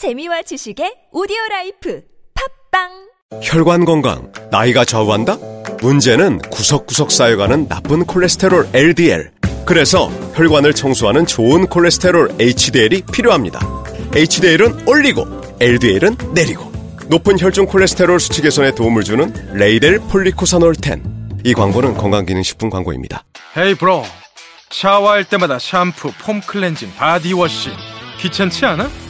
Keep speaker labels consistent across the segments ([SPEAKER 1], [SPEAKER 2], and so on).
[SPEAKER 1] 재미와 지식의 오디오 라이프 팟빵
[SPEAKER 2] 혈관 건강, 나이가 좌우한다? 문제는 구석구석 쌓여가는 나쁜 콜레스테롤 LDL. 그래서 혈관을 청소하는 좋은 콜레스테롤 HDL이 필요합니다. HDL은 올리고, LDL은 내리고. 높은 혈중 콜레스테롤 수치 개선에 도움을 주는 레이델 폴리코사놀 10. 이 광고는 건강기능식품 광고입니다.
[SPEAKER 3] 헤이 브로 샤워할 때마다 샴푸, 폼 클렌징, 바디워시 귀찮지 않아?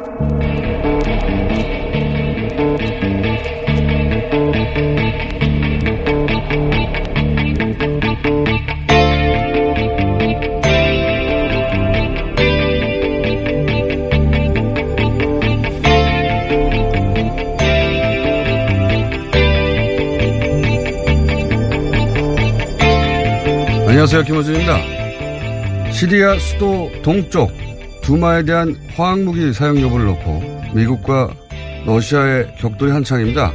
[SPEAKER 4] 안녕하세요. 김호준입니다. 시리아 수도 동쪽 두마에 대한 화학무기 사용 여부를 놓고 미국과 러시아의 격돌이 한창입니다.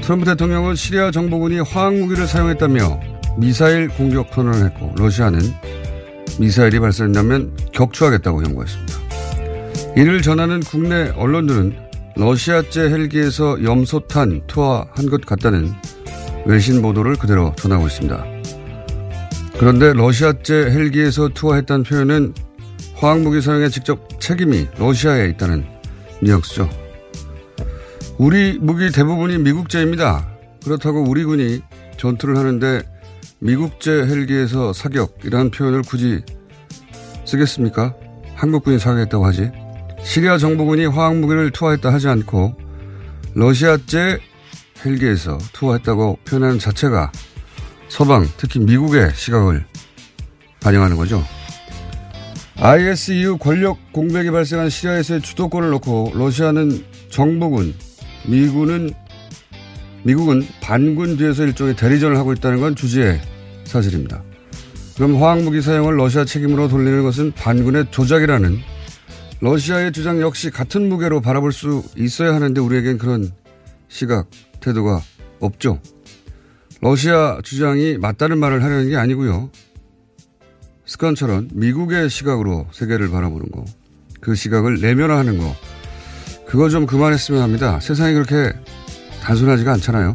[SPEAKER 4] 트럼프 대통령은 시리아 정부군이 화학무기를 사용했다며 미사일 공격 선언을 했고 러시아는 미사일이 발사된다면 격추하겠다고 경고했습니다. 이를 전하는 국내 언론들은 러시아제 헬기에서 염소탄 투하한 것 같다는 외신 보도를 그대로 전하고 있습니다. 그런데 러시아제 헬기에서 투하했다는 표현은 화학무기 사용에 직접 책임이 러시아에 있다는 뉘앙스죠. 우리 무기 대부분이 미국제입니다. 그렇다고 우리 군이 전투를 하는데 미국제 헬기에서 사격이라는 표현을 굳이 쓰겠습니까? 한국군이 사격했다고 하지. 시리아 정부군이 화학무기를 투하했다 하지 않고 러시아제 헬기에서 투하했다고 표현하는 자체가 서방, 특히 미국의 시각을 반영하는 거죠. IS 이후 권력 공백이 발생한 시리아에서의 주도권을 놓고 러시아는 정부군, 미군은 미국은 반군 뒤에서 일종의 대리전을 하고 있다는 건 주지의 사실입니다. 그럼 화학무기 사용을 러시아 책임으로 돌리는 것은 반군의 조작이라는 러시아의 주장 역시 같은 무게로 바라볼 수 있어야 하는데 우리에겐 그런 시각, 태도가 없죠. 러시아 주장이 맞다는 말을 하려는 게 아니고요. 습관처럼 미국의 시각으로 세계를 바라보는 거, 그 시각을 내면화하는 거, 그거 좀 그만했으면 합니다. 세상이 그렇게 단순하지가 않잖아요.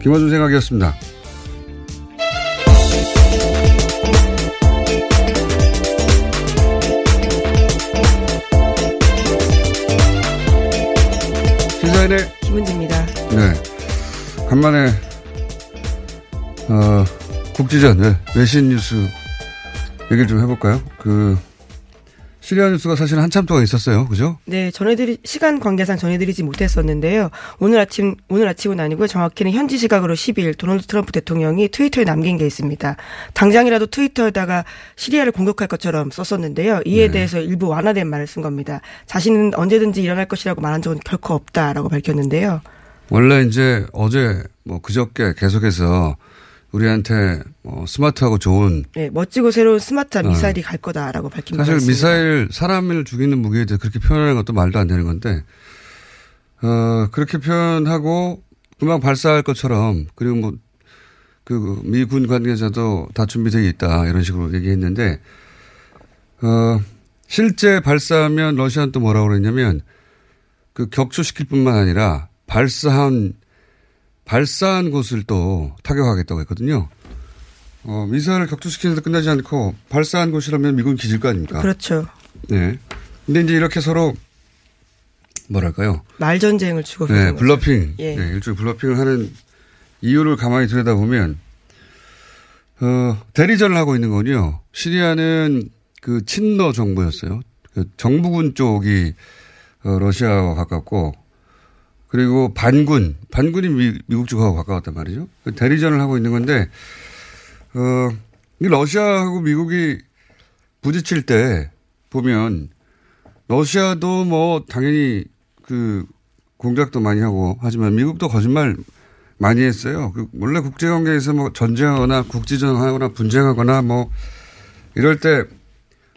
[SPEAKER 4] 김어준 생각이었습니다. 시사인의
[SPEAKER 5] 김은지입니다.
[SPEAKER 4] 네. 간만에, 어, 국지전, 네. 외신 뉴스 얘기를 좀 해볼까요? 그, 시리아 뉴스가 사실 한참 동안 있었어요. 그죠?
[SPEAKER 5] 네, 전해드리 시간 관계상 전해드리지 못했었는데요. 오늘 아침 오늘 아침은 아니고요. 정확히는 현지 시각으로 10일 도널드 트럼프 대통령이 트위터에 남긴 게 있습니다. 당장이라도 트위터에다가 시리아를 공격할 것처럼 썼었는데요. 이에
[SPEAKER 4] 네.
[SPEAKER 5] 대해서 일부 완화된 말을 쓴 겁니다. 자신은 언제든지 일어날 것이라고 말한 적은 결코 없다라고 밝혔는데요.
[SPEAKER 4] 원래 이제 어제 뭐 그저께 계속해서 우리한테 뭐 스마트하고 좋은
[SPEAKER 5] 네, 멋지고 새로운 스마트한 미사일이 갈 거다라고 밝힌
[SPEAKER 4] 어. 사실. 미사일 사람을 죽이는 무기에 대해 그렇게 표현하는 것도 말도 안 되는 건데 어 그렇게 표현하고 금방 발사할 것처럼 그리고 뭐 그 미군 관계자도 다 준비되어 있다 이런 식으로 얘기했는데 어 실제 발사하면 러시아는 또 뭐라고 그랬냐면 그 격추시킬 뿐만 아니라 발사한 발사한 곳을 또 타격하겠다고 했거든요. 어, 미사일을 격추시키는 데 끝나지 않고 발사한 곳이라면 미군 기질 거 아닙니까?
[SPEAKER 5] 그렇죠.
[SPEAKER 4] 네. 근데 이제 이렇게 서로 뭐랄까요?
[SPEAKER 5] 말전쟁을 주고
[SPEAKER 4] 네, 블러핑.
[SPEAKER 5] 예.
[SPEAKER 4] 네, 일종의 블러핑을 하는 이유를 가만히 들여다보면 어, 대리전을 하고 있는 건요. 시리아는 그 친러 정부였어요. 그 정부군 쪽이 어, 러시아와 가깝고 그리고 반군, 반군이 미, 미국 쪽하고 가까웠단 말이죠. 그 대리전을 하고 있는 건데 어, 이 러시아하고 미국이 부딪힐 때 보면 러시아도 뭐 당연히 그 공작도 많이 하고 하지만 미국도 거짓말 많이 했어요. 그 원래 국제관계에서 뭐 전쟁하거나 국지전하거나 분쟁하거나 뭐 이럴 때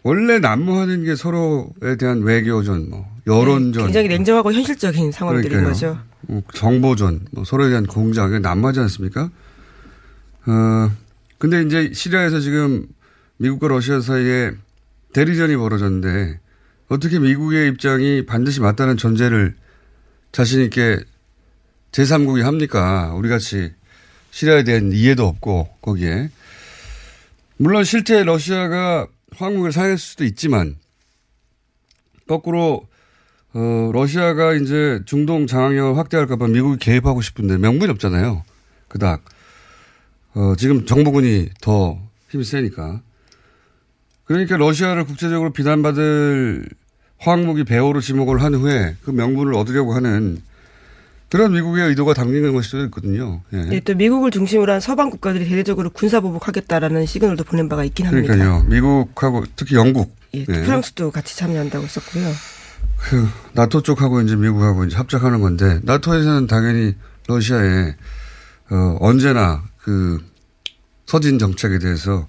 [SPEAKER 4] 원래 난무하는 게 서로에 대한 외교전, 뭐 여론전,
[SPEAKER 5] 네, 굉장히 냉정하고 현실적인 상황들인
[SPEAKER 4] 그러니까요.
[SPEAKER 5] 거죠.
[SPEAKER 4] 뭐 정보전, 뭐 서로에 대한 공작, 이게 난무하지 않습니까? 어, 근데 이제 시리아에서 지금 미국과 러시아 사이에 대리전이 벌어졌는데 어떻게 미국의 입장이 반드시 맞다는 전제를 자신있게 제3국이 합니까? 우리 같이 시리아에 대한 이해도 없고 거기에. 물론 실제 러시아가 화학무기를 사용했을 수도 있지만 거꾸로 어, 러시아가 이제 중동 장악력을 확대할까봐 미국이 개입하고 싶은데 명분이 없잖아요. 그닥. 어, 지금 정부군이 더 힘이 세니까. 그러니까 러시아를 국제적으로 비난받을 화학무기 배후로 지목을 한 후에 그 명분을 얻으려고 하는 그런 미국의 의도가 담긴 것일 수도 있거든요. 예.
[SPEAKER 5] 네, 또 미국을 중심으로 한 서방 국가들이 대대적으로 군사 보복하겠다라는 시그널도 보낸 바가 있긴 합니다.
[SPEAKER 4] 그러니까요. 미국하고 특히 영국.
[SPEAKER 5] 예,
[SPEAKER 4] 예.
[SPEAKER 5] 프랑스도 같이 참여한다고 했었고요.
[SPEAKER 4] 그 나토 쪽하고 이제 미국하고 이제 합작하는 건데 나토에서는 당연히 러시아에 어 언제나 그 서진 정책에 대해서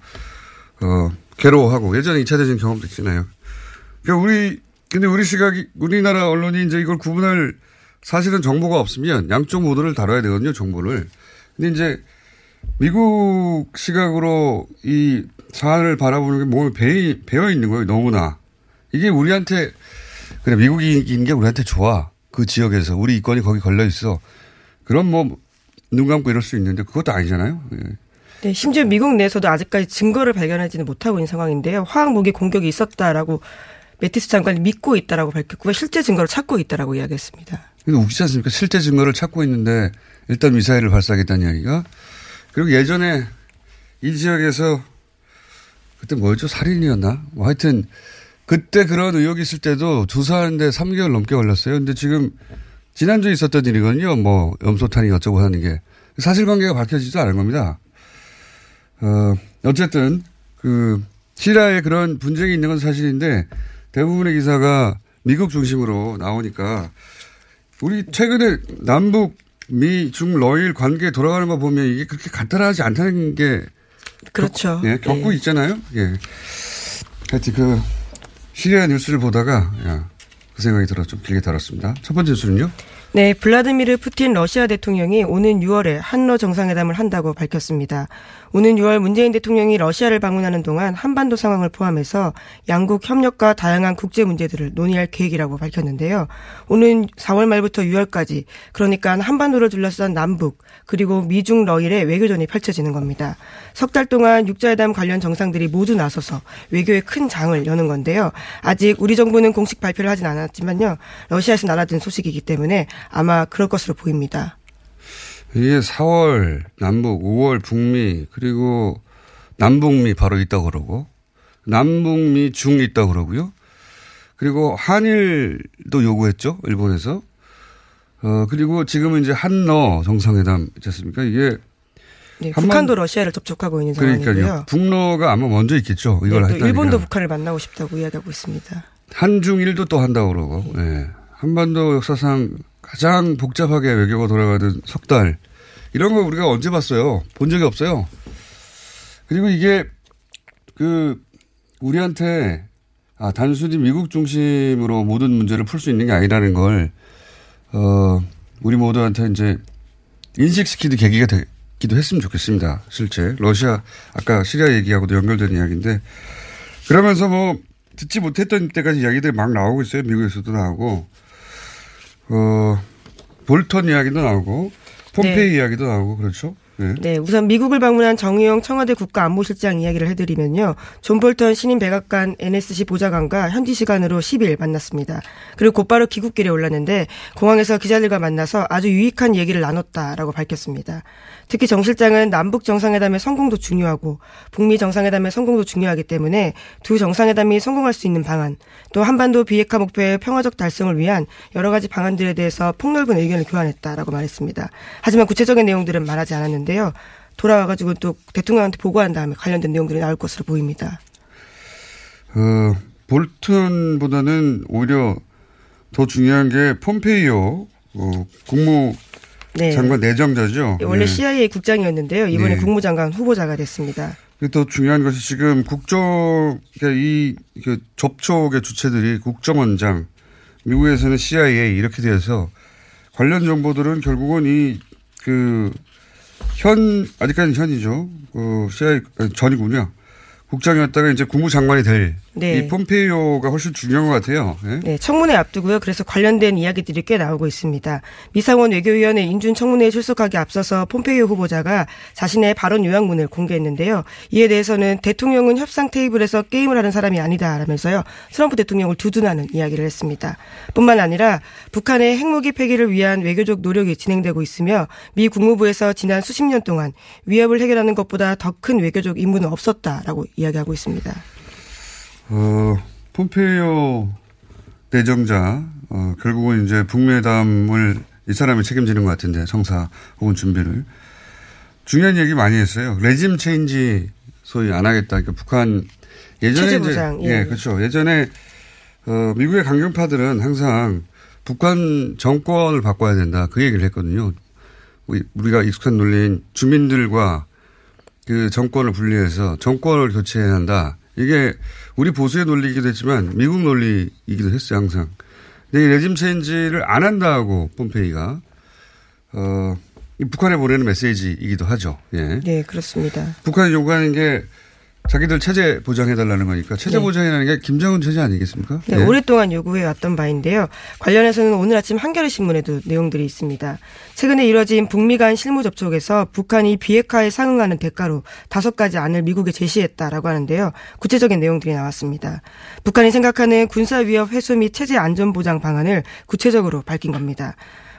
[SPEAKER 4] 어 괴로워하고 예전에 2차 대전 경험도 있잖아요. 그러니까 우리 근데 우리 시각이 우리나라 언론이 이제 이걸 구분할 사실은 정보가 없으면 양쪽 모두를 다뤄야 되거든요, 정보를. 근데 이제 미국 시각으로 이 사안을 바라보는 게 몸에 배, 배어 있는 거예요, 너무나. 이게 우리한테 그래 이긴 게 우리한테 좋아. 그 지역에서 우리 이권이 거기 걸려 있어. 그럼 뭐 눈 감고 이럴 수 있는데 그것도 아니잖아요. 예.
[SPEAKER 5] 네, 심지어 미국 내에서도 아직까지 증거를 발견하지는 못하고 있는 상황인데요. 화학 무기 공격이 있었다라고 매티스 장관이 믿고 있다라고 밝혔고요. 실제 증거를 찾고 있다라고 이야기했습니다.
[SPEAKER 4] 이거 웃기지 않습니까? 실제 증거를 찾고 있는데 일단 미사일을 발사하겠다는 이야기가. 그리고 예전에 이 지역에서 그때 뭐였죠? 살인이었나? 뭐 하여튼 그때 그런 의혹이 있을 때도 조사하는데 3개월 넘게 걸렸어요. 근데 지금 지난주에 있었던 일이거든요. 뭐 염소탄이 어쩌고 하는 게. 사실관계가 밝혀지지도 않은 겁니다. 어, 어쨌든 그 시리아에 그런 분쟁이 있는 건 사실인데 대부분의 기사가 미국 중심으로 나오니까 우리 최근에 남북 미, 중, 러일 관계 돌아가는 거 보면 이게 그렇게 간단하지 않다는 게
[SPEAKER 5] 그렇죠.
[SPEAKER 4] 겪, 예, 겪고
[SPEAKER 5] 네.
[SPEAKER 4] 있잖아요. 예. 하여튼 그 시리아 뉴스를 보다가 야, 그 생각이 들어 좀 길게 다뤘습니다. 첫 번째 뉴스는요.
[SPEAKER 5] 네, 블라드미르 푸틴 러시아 대통령이 오는 6월에 한러 정상회담을 한다고 밝혔습니다. 오는 6월 문재인 대통령이 러시아를 방문하는 동안 한반도 상황을 포함해서 양국 협력과 다양한 국제 문제들을 논의할 계획이라고 밝혔는데요. 오는 4월 말부터 6월까지 그러니까 한반도를 둘러싼 남북 그리고 미중 러일의 외교전이 펼쳐지는 겁니다. 석 달 동안 육자회담 관련 정상들이 모두 나서서 외교의 큰 장을 여는 건데요. 아직 우리 정부는 공식 발표를 하진 않았지만요. 러시아에서 날아든 소식이기 때문에 아마 그럴 것으로 보입니다.
[SPEAKER 4] 이게 4월 남북, 5월 북미, 그리고 남북미 바로 있다 그러고, 남북미 중 있다 그러고요. 그리고 한일도 요구했죠, 일본에서. 어, 그리고 지금은 이제 한러 정상회담 있지 않습니까? 이게.
[SPEAKER 5] 네, 북한도 러시아를 접촉하고 있는
[SPEAKER 4] 그러니까요.
[SPEAKER 5] 상황이고요.
[SPEAKER 4] 북러가 아마 먼저 있겠죠.
[SPEAKER 5] 네,
[SPEAKER 4] 이걸
[SPEAKER 5] 또
[SPEAKER 4] 했다니까.
[SPEAKER 5] 일본도 북한을 만나고 싶다고 이야기하고 있습니다.
[SPEAKER 4] 한중일도 또 한다고 그러고, 예. 한반도 역사상 가장 복잡하게 외교가 돌아가던 석 달. 이런 거 우리가 언제 봤어요? 본 적이 없어요. 그리고 이게, 그, 우리한테, 아, 단순히 미국 중심으로 모든 문제를 풀 수 있는 게 아니라는 걸, 어, 우리 모두한테 이제 인식시키는 계기가 됐기 있기도 했으면 좋겠습니다. 실제 러시아 아까 시리아 얘기하고도 연결된 이야기인데 그러면서 뭐 듣지 못했던 때까지 이야기들이 막 나오고 있어요. 미국에서도 나오고 어 볼턴 이야기도 나오고 폼페이
[SPEAKER 5] 네.
[SPEAKER 4] 이야기도 나오고 그렇죠. 네.
[SPEAKER 5] 네, 우선 미국을 방문한 정의용 청와대 국가안보실장 이야기를 해드리면요. 존 볼턴 신임 백악관 NSC 보좌관과 현지 시간으로 10일 만났습니다. 그리고 곧바로 귀국길에 올랐는데 공항에서 기자들과 만나서 아주 유익한 얘기를 나눴다라고 밝혔습니다. 특히 정 실장은 남북 정상회담의 성공도 중요하고 북미 정상회담의 성공도 중요하기 때문에 두 정상회담이 성공할 수 있는 방안, 또 한반도 비핵화 목표의 평화적 달성을 위한 여러 가지 방안들에 대해서 폭넓은 의견을 교환했다라고 말했습니다. 하지만 구체적인 내용들은 말하지 않았는데요. 돌아와가지고 또 대통령한테 보고한 다음에 관련된 내용들이 나올 것으로 보입니다.
[SPEAKER 4] 어, 볼턴보다는 오히려 더 중요한 게 폼페이오 어, 국무
[SPEAKER 5] 네.
[SPEAKER 4] 장관 내정자죠.
[SPEAKER 5] 원래
[SPEAKER 4] 네.
[SPEAKER 5] CIA 국장이었는데요. 이번에
[SPEAKER 4] 네.
[SPEAKER 5] 국무장관 후보자가 됐습니다.
[SPEAKER 4] 더 중요한 것이 지금 국정, 그러니까 이, 그 접촉의 주체들이 국정원장, 미국에서는 CIA 이렇게 돼서 관련 정보들은 결국은 이, 그, 현, 아직까지는 현이죠. 그, CIA, 전이군요. 국장이었다가 이제 국무장관이 될.
[SPEAKER 5] 네.
[SPEAKER 4] 이 폼페이오가 훨씬 중요한 것 같아요. 예?
[SPEAKER 5] 네, 청문회 앞두고요. 그래서 관련된 이야기들이 꽤 나오고 있습니다. 미상원 외교위원회 인준 청문회에 출석하기 앞서서 폼페이오 후보자가 자신의 발언 요약문을 공개했는데요. 이에 대해서는 대통령은 협상 테이블에서 게임을 하는 사람이 아니다라면서요. 트럼프 대통령을 두둔하는 이야기를 했습니다. 뿐만 아니라 북한의 핵무기 폐기를 위한 외교적 노력이 진행되고 있으며 미 국무부에서 지난 수십 년 동안 위협을 해결하는 것보다 더 큰 외교적 임무는 없었다라고 이야기하고 있습니다.
[SPEAKER 4] 어, 폼페이오 내정자, 어, 결국은 이제 북미회담을 이 사람이 책임지는 것 같은데, 성사 혹은 준비를. 중요한 얘기 많이 했어요. 레짐 체인지 소위 안 하겠다. 그러니까 북한 예전에 이제
[SPEAKER 5] 예.
[SPEAKER 4] 예, 그렇죠. 예전에 어, 미국의 강경파들은 항상 북한 정권을 바꿔야 된다. 그 얘기를 했거든요. 우리- 우리가 익숙한 논리인 주민들과 그 정권을 분리해서 정권을 교체해야 한다. 이게 우리 보수의 논리이기도 했지만 미국 논리이기도 했어요, 항상. 근데 이 레짐 체인지를 안 한다고 폼페이가 어, 이 북한에 보내는 메시지이기도 하죠. 예.
[SPEAKER 5] 네, 그렇습니다.
[SPEAKER 4] 북한이 요구하는 게 자기들 체제 보장해달라는 거니까 체제
[SPEAKER 5] 네.
[SPEAKER 4] 보장이라는 게 김정은 체제 아니겠습니까?
[SPEAKER 5] 네,
[SPEAKER 4] 예.
[SPEAKER 5] 오랫동안 요구해 왔던 바인데요. 관련해서는 오늘 아침 한겨레 신문에도 내용들이 있습니다. 최근에 이뤄진 북미 간 실무 접촉에서 북한이 비핵화에 상응하는 대가로 다섯 가지 안을 미국에 제시했다라고 하는데요. 구체적인 내용들이 나왔습니다. 북한이 생각하는 군사 위협 해소 및 체제 안전 보장 방안을 구체적으로 밝힌 겁니다.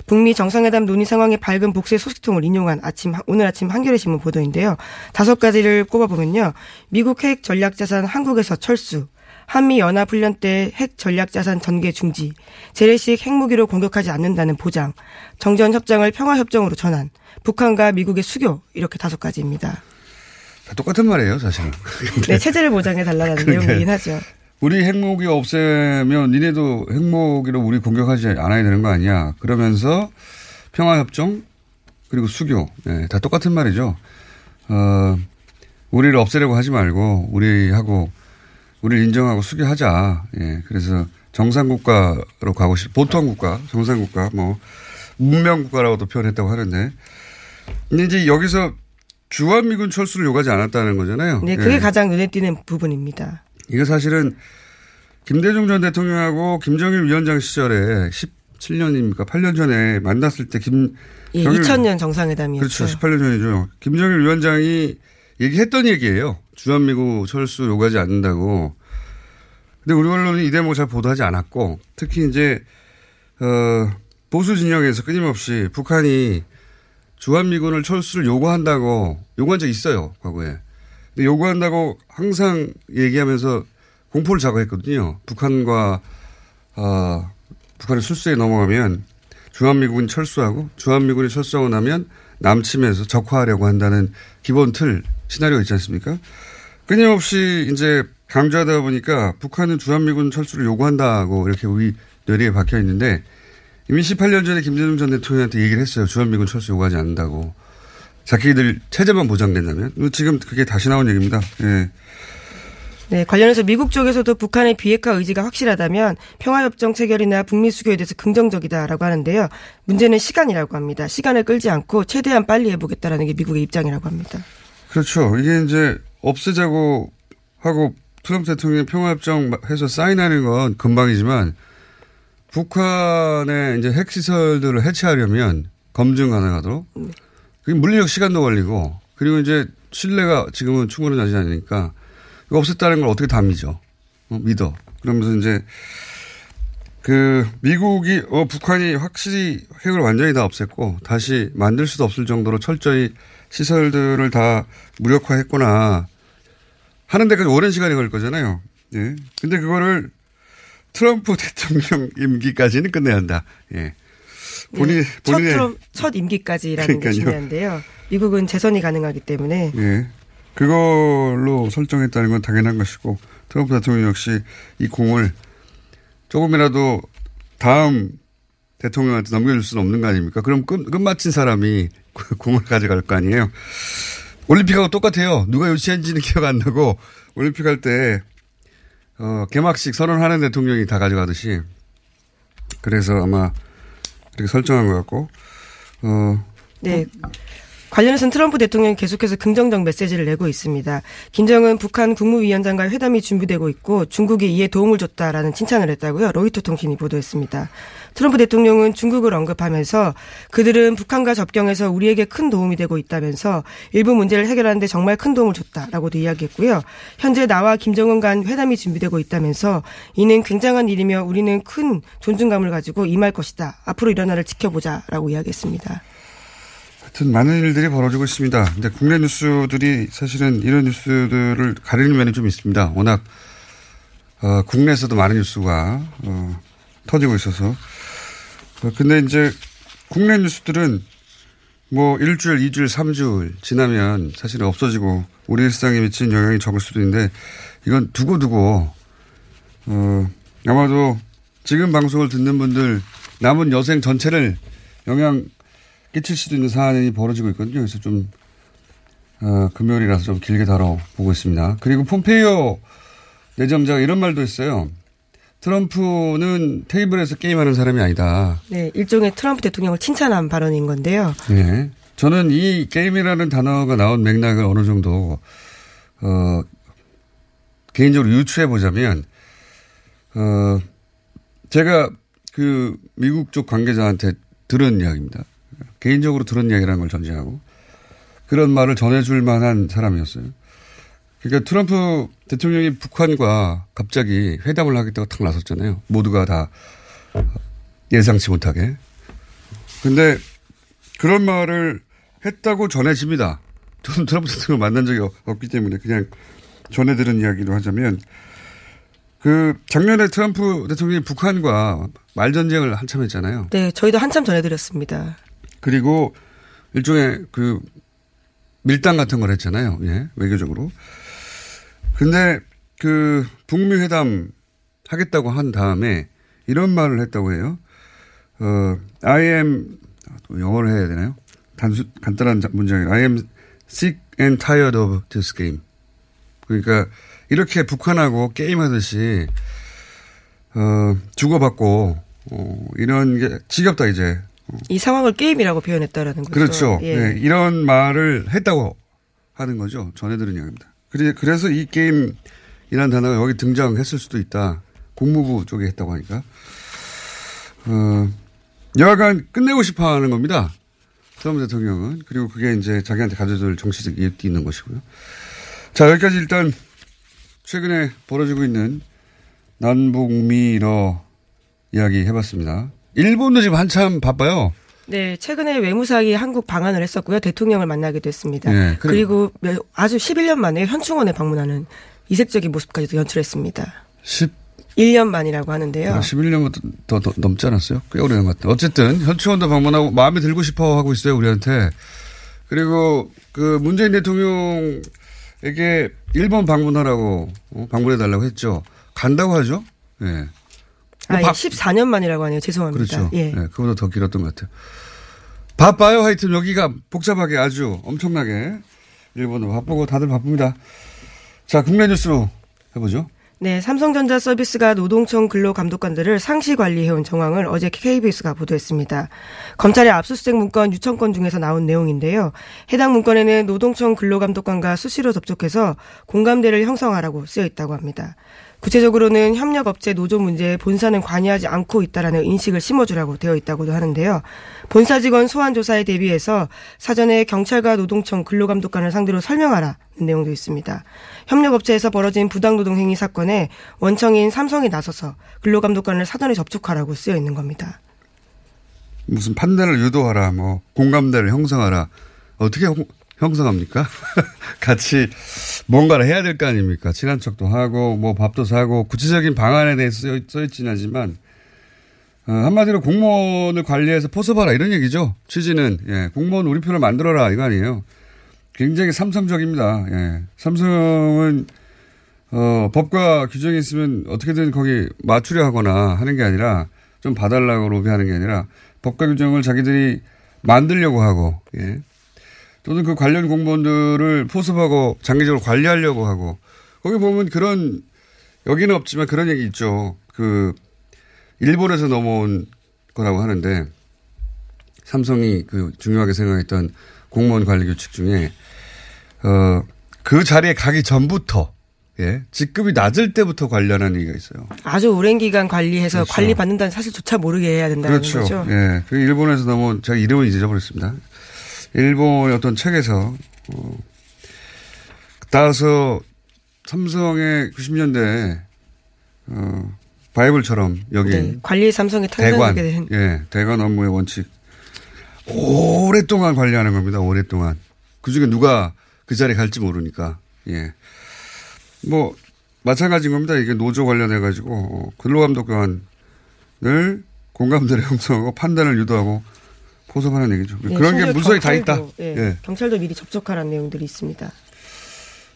[SPEAKER 5] 북미 정상회담 논의 상황의 밝은 복수의 소식통을 인용한 아침 오늘 아침 한겨레 신문 보도인데요. 다섯 가지를 꼽아보면요. 미국 핵 전략 자산 한국에서 철수, 한미 연합 훈련 때 핵 전략 자산 전개 중지, 재래식 핵무기로 공격하지 않는다는 보장, 정전 협정을 평화 협정으로 전환, 북한과 미국의 수교 이렇게 다섯 가지입니다.
[SPEAKER 4] 다 똑같은 말이에요, 사실은.
[SPEAKER 5] 네, 체제를 보장해 달라는
[SPEAKER 4] 그러니까요.
[SPEAKER 5] 내용이긴 하죠.
[SPEAKER 4] 우리 핵무기 없애면 니네도 핵무기로 우리 공격하지 않아야 되는 거 아니야. 그러면서 평화협정 그리고 수교 네, 다 똑같은 말이죠. 어, 우리를 없애려고 하지 말고 우리하고 우리를 인정하고 수교하자. 예, 그래서 정상국가로 가고 싶, 보통 국가, 정상국가, 뭐 문명 국가라고도 표현했다고 하는데 근데 이제 여기서 주한미군 철수를 요구하지 않았다는 거잖아요.
[SPEAKER 5] 네, 그게
[SPEAKER 4] 예.
[SPEAKER 5] 가장 눈에 띄는 부분입니다.
[SPEAKER 4] 이거 사실은 김대중 전 대통령하고 김정일 위원장 시절에 17년입니까? 8년 전에 만났을 때 김,
[SPEAKER 5] 예,
[SPEAKER 4] 정일-
[SPEAKER 5] 2000년 정상회담이었죠.
[SPEAKER 4] 그렇죠. 18년 전이죠. 김정일 위원장이 얘기했던 얘기예요. 주한미군 철수 요구하지 않는다고. 근데 우리 언론이 이 대목 잘 보도하지 않았고 특히 이제 어, 보수 진영에서 끊임없이 북한이 주한미군을 철수를 요구한다고 요구한 적 있어요. 과거에. 요구한다고 항상 얘기하면서 공포를 자극했거든요. 북한과 어, 북한의 술수에 넘어가면 주한미군이 철수하고 주한미군이 철수하고 나면 남침해서 적화하려고 한다는 기본 틀 시나리오가 있지 않습니까? 끊임없이 이제 강조하다 보니까 북한은 주한미군 철수를 요구한다고 이렇게 우리 뇌리에 박혀 있는데 이미 18년 전에 김대중 전 대통령한테 얘기를 했어요. 주한미군 철수 요구하지 않는다고. 자기들 체제만 보장된다면. 지금 그게 다시 나온 얘기입니다. 예.
[SPEAKER 5] 네, 관련해서 미국 쪽에서도 북한의 비핵화 의지가 확실하다면 평화협정 체결이나 북미 수교에 대해서 긍정적이다라고 하는데요. 문제는 시간이라고 합니다. 시간을 끌지 않고 최대한 빨리 해보겠다라는 게 미국의 입장이라고 합니다.
[SPEAKER 4] 그렇죠. 이게 이제 없애자고 하고 트럼프 대통령이 평화협정 해서 사인하는 건 금방이지만 북한의 이제 핵시설들을 해체하려면 검증 가능하도록 그게 물리적 시간도 걸리고 그리고 이제 신뢰가 지금은 충분하지 않으니까 이거 없앴다는 걸 어떻게 다 믿어? 어, 믿어. 그러면서 이제 그 미국이 어 북한이 확실히 핵을 완전히 다 없앴고 다시 만들 수도 없을 정도로 철저히 시설들을 다 무력화했구나 하는 데까지 오랜 시간이 걸릴 거잖아요. 예. 근데 그거를 트럼프 대통령 임기까지는 끝내야 한다. 예. 본인,
[SPEAKER 5] 네, 첫,
[SPEAKER 4] 본인의.
[SPEAKER 5] 트럼, 첫 임기까지라는
[SPEAKER 4] 그러니까요.
[SPEAKER 5] 게 중요한데요. 미국은 재선이 가능하기 때문에
[SPEAKER 4] 예. 그걸로 설정했다는 건 당연한 것이고 트럼프 대통령 역시 이 공을 조금이라도 다음 대통령한테 넘겨줄 수는 없는 거 아닙니까? 그럼 끝, 끝마친 사람이 그 공을 가져갈 거 아니에요? 올림픽하고 똑같아요. 누가 유치한지는 기억 안 나고 올림픽 할 때, 어, 개막식 선언하는 대통령이 다 가져가듯이 그래서 아마 이렇게 설정한 것 같고, 어,
[SPEAKER 5] 네. 관련해서는 트럼프 대통령이 계속해서 긍정적 메시지를 내고 있습니다. 김정은 북한 국무위원장과의 회담이 준비되고 있고 중국이 이에 도움을 줬다라는 칭찬을 했다고요. 로이터 통신이 보도했습니다. 트럼프 대통령은 중국을 언급하면서 그들은 북한과 접경해서 우리에게 큰 도움이 되고 있다면서 일부 문제를 해결하는데 정말 큰 도움을 줬다라고도 이야기했고요. 현재 나와 김정은 간 회담이 준비되고 있다면서 이는 굉장한 일이며 우리는 큰 존중감을 가지고 임할 것이다. 앞으로 일어나를 지켜보자라고 이야기했습니다.
[SPEAKER 4] 하여튼 많은 일들이 벌어지고 있습니다. 근데 국내 뉴스들이 사실은 이런 뉴스들을 가리는 면이 좀 있습니다. 워낙 어, 국내에서도 많은 뉴스가 어, 터지고 있어서. 어, 근데 이제 국내 뉴스들은 뭐 일주일, 이주일, 삼주일 지나면 사실은 없어지고 우리 일상에 미치는 영향이 적을 수도 있는데 이건 두고두고 어, 아마도 지금 방송을 듣는 분들 남은 여생 전체를 영향 끼칠 수도 있는 사안이 벌어지고 있거든요. 그래서 좀, 어, 금요일이라서 좀 길게 다뤄보고 있습니다. 그리고 폼페이오 내정자가 이런 말도 했어요. 트럼프는 테이블에서 게임하는 사람이 아니다.
[SPEAKER 5] 네, 일종의 트럼프 대통령을 칭찬한 발언인 건데요.
[SPEAKER 4] 네. 저는 이 게임이라는 단어가 나온 맥락을 어느 정도, 어, 개인적으로 유추해 보자면, 어, 제가 그 미국 쪽 관계자한테 들은 이야기입니다. 개인적으로 들은 이야기라는 걸 전제하고 그런 말을 전해줄 만한 사람이었어요. 그러니까 트럼프 대통령이 북한과 갑자기 회담을 하겠다고 탁 나섰잖아요. 모두가 다 예상치 못하게. 근데 그런 말을 했다고 전해집니다. 저는 트럼프 대통령을 만난 적이 없기 때문에 그냥 전해들은 이야기로 하자면 그 작년에 트럼프 대통령이 북한과 말전쟁을 한참 했잖아요.
[SPEAKER 5] 네, 저희도 한참 전해드렸습니다.
[SPEAKER 4] 그리고 일종의 그 밀당 같은 걸 했잖아요. 예, 외교적으로. 근데 그 북미 회담 하겠다고 한 다음에 이런 말을 했다고 해요. 어, I am 또 영어로 해야 되나요? 단수 간단한 문장이 I am sick and tired of this game. 그러니까 이렇게 북한하고 게임하듯이 어, 주고받고 어, 이런 게 지겹다 이제
[SPEAKER 5] 이 상황을 게임이라고 표현했다라는 거죠.
[SPEAKER 4] 그렇죠.
[SPEAKER 5] 예.
[SPEAKER 4] 네, 이런 말을 했다고 하는 거죠. 전해 들은 이야기입니다. 그래- 그래서 이 게임이라는 단어가 여기 등장했을 수도 있다. 국무부 쪽에 했다고 하니까. 어, 여하간 끝내고 싶어 하는 겁니다. 트럼프 대통령은. 그리고 그게 이제 자기한테 가져줄 정치적 이익도 있는 것이고요. 자, 여기까지 일단 최근에 벌어지고 있는 남북미러 이야기 해봤습니다. 일본도 지금 한참 바빠요.
[SPEAKER 5] 네, 최근에 외무상이 한국 방한을 했었고요. 대통령을 만나기도 했습니다.
[SPEAKER 4] 네,
[SPEAKER 5] 그리고 몇- 아주 11년 만에 현충원에 방문하는 이색적인 모습까지도 연출했습니다.
[SPEAKER 4] 10,
[SPEAKER 5] 1년 만이라고 하는데요.
[SPEAKER 4] 11년부터 더, 더 넘지 않았어요? 꽤 오래된 것 같아요. 어쨌든 현충원도 방문하고 마음에 들고 싶어 하고 있어요, 우리한테. 그리고 그 문재인 대통령에게 일본 방문하라고 어, 방문해 달라고 했죠. 간다고 하죠? 예.
[SPEAKER 5] 아, 예,
[SPEAKER 4] 바-
[SPEAKER 5] 14년 만이라고 하네요. 죄송합니다.
[SPEAKER 4] 그렇죠.
[SPEAKER 5] 예.
[SPEAKER 4] 예, 그보다 더 길었던 것 같아요. 바빠요. 하여튼 여기가 복잡하게 아주 엄청나게 일본도 바쁘고 다들 바쁩니다. 자, 국내 뉴스로 해보죠.
[SPEAKER 5] 네, 삼성전자 서비스가 노동청 근로감독관들을 상시 관리해온 정황을 어제 KBS가 보도했습니다. 검찰의 압수수색 문건 유천건 중에서 나온 내용인데요. 해당 문건에는 노동청 근로감독관과 수시로 접촉해서 공감대를 형성하라고 쓰여 있다고 합니다. 구체적으로는 협력업체 노조 문제에 본사는 관여하지 않고 있다라는 인식을 심어주라고 되어 있다고도 하는데요. 본사 직원 소환 조사에 대비해서 사전에 경찰과 노동청 근로감독관을 상대로 설명하라는 내용도 있습니다. 협력업체에서 벌어진 부당노동 행위 사건에 원청인 삼성이 나서서 근로감독관을 사전에 접촉하라고 쓰여 있는 겁니다.
[SPEAKER 4] 무슨 판단을 유도하라, 뭐 공감대를 형성하라. 어떻게 형성합니까? 같이 뭔가를 해야 될 거 아닙니까? 친한 척도 하고, 뭐 밥도 사고, 구체적인 방안에 대해서 써있진 않지만, 어, 한마디로 공무원을 관리해서 포섭하라 이런 얘기죠. 취지는, 예, 공무원 우리 표를 만들어라 이거 아니에요. 굉장히 삼성적입니다. 예. 삼성은, 어, 법과 규정이 있으면 어떻게든 거기 맞추려 하거나 하는 게 아니라 좀 봐달라고 로비하는 게 아니라 법과 규정을 자기들이 만들려고 하고, 예. 또는 그 관련 공무원들을 포섭하고 장기적으로 관리하려고 하고 거기 보면 그런 여기는 없지만 그런 얘기 있죠. 그 일본에서 넘어온 거라고 하는데 삼성이 그 중요하게 생각했던 공무원 관리 규칙 중에 어 그 자리에 가기 전부터 예 직급이 낮을 때부터 관련한 얘기가 있어요.
[SPEAKER 5] 아주 오랜 기간 관리해서 그렇죠. 관리 받는다는 사실조차 모르게 해야 된다는
[SPEAKER 4] 그렇죠.
[SPEAKER 5] 거죠.
[SPEAKER 4] 예, 그 일본에서 넘어온 제가 이름을 잊어버렸습니다. 일본의 어떤 책에서 어, 따라서 삼성의 90년대 어, 바이블처럼 여기 네,
[SPEAKER 5] 관리 삼성의
[SPEAKER 4] 대관 된. 예 대관 업무의 원칙 오랫동안 관리하는 겁니다. 오랫동안 그 중에 누가 그 자리에 갈지 모르니까 예 뭐 마찬가지인 겁니다. 이게 노조 관련해 가지고 어, 근로감독관을 공감대를 형성하고 판단을 유도하고 포섭하는 얘기죠. 네, 그런 게 문서에 다 있다.
[SPEAKER 5] 예, 예. 경찰도 미리 접촉하라는 내용들이 있습니다.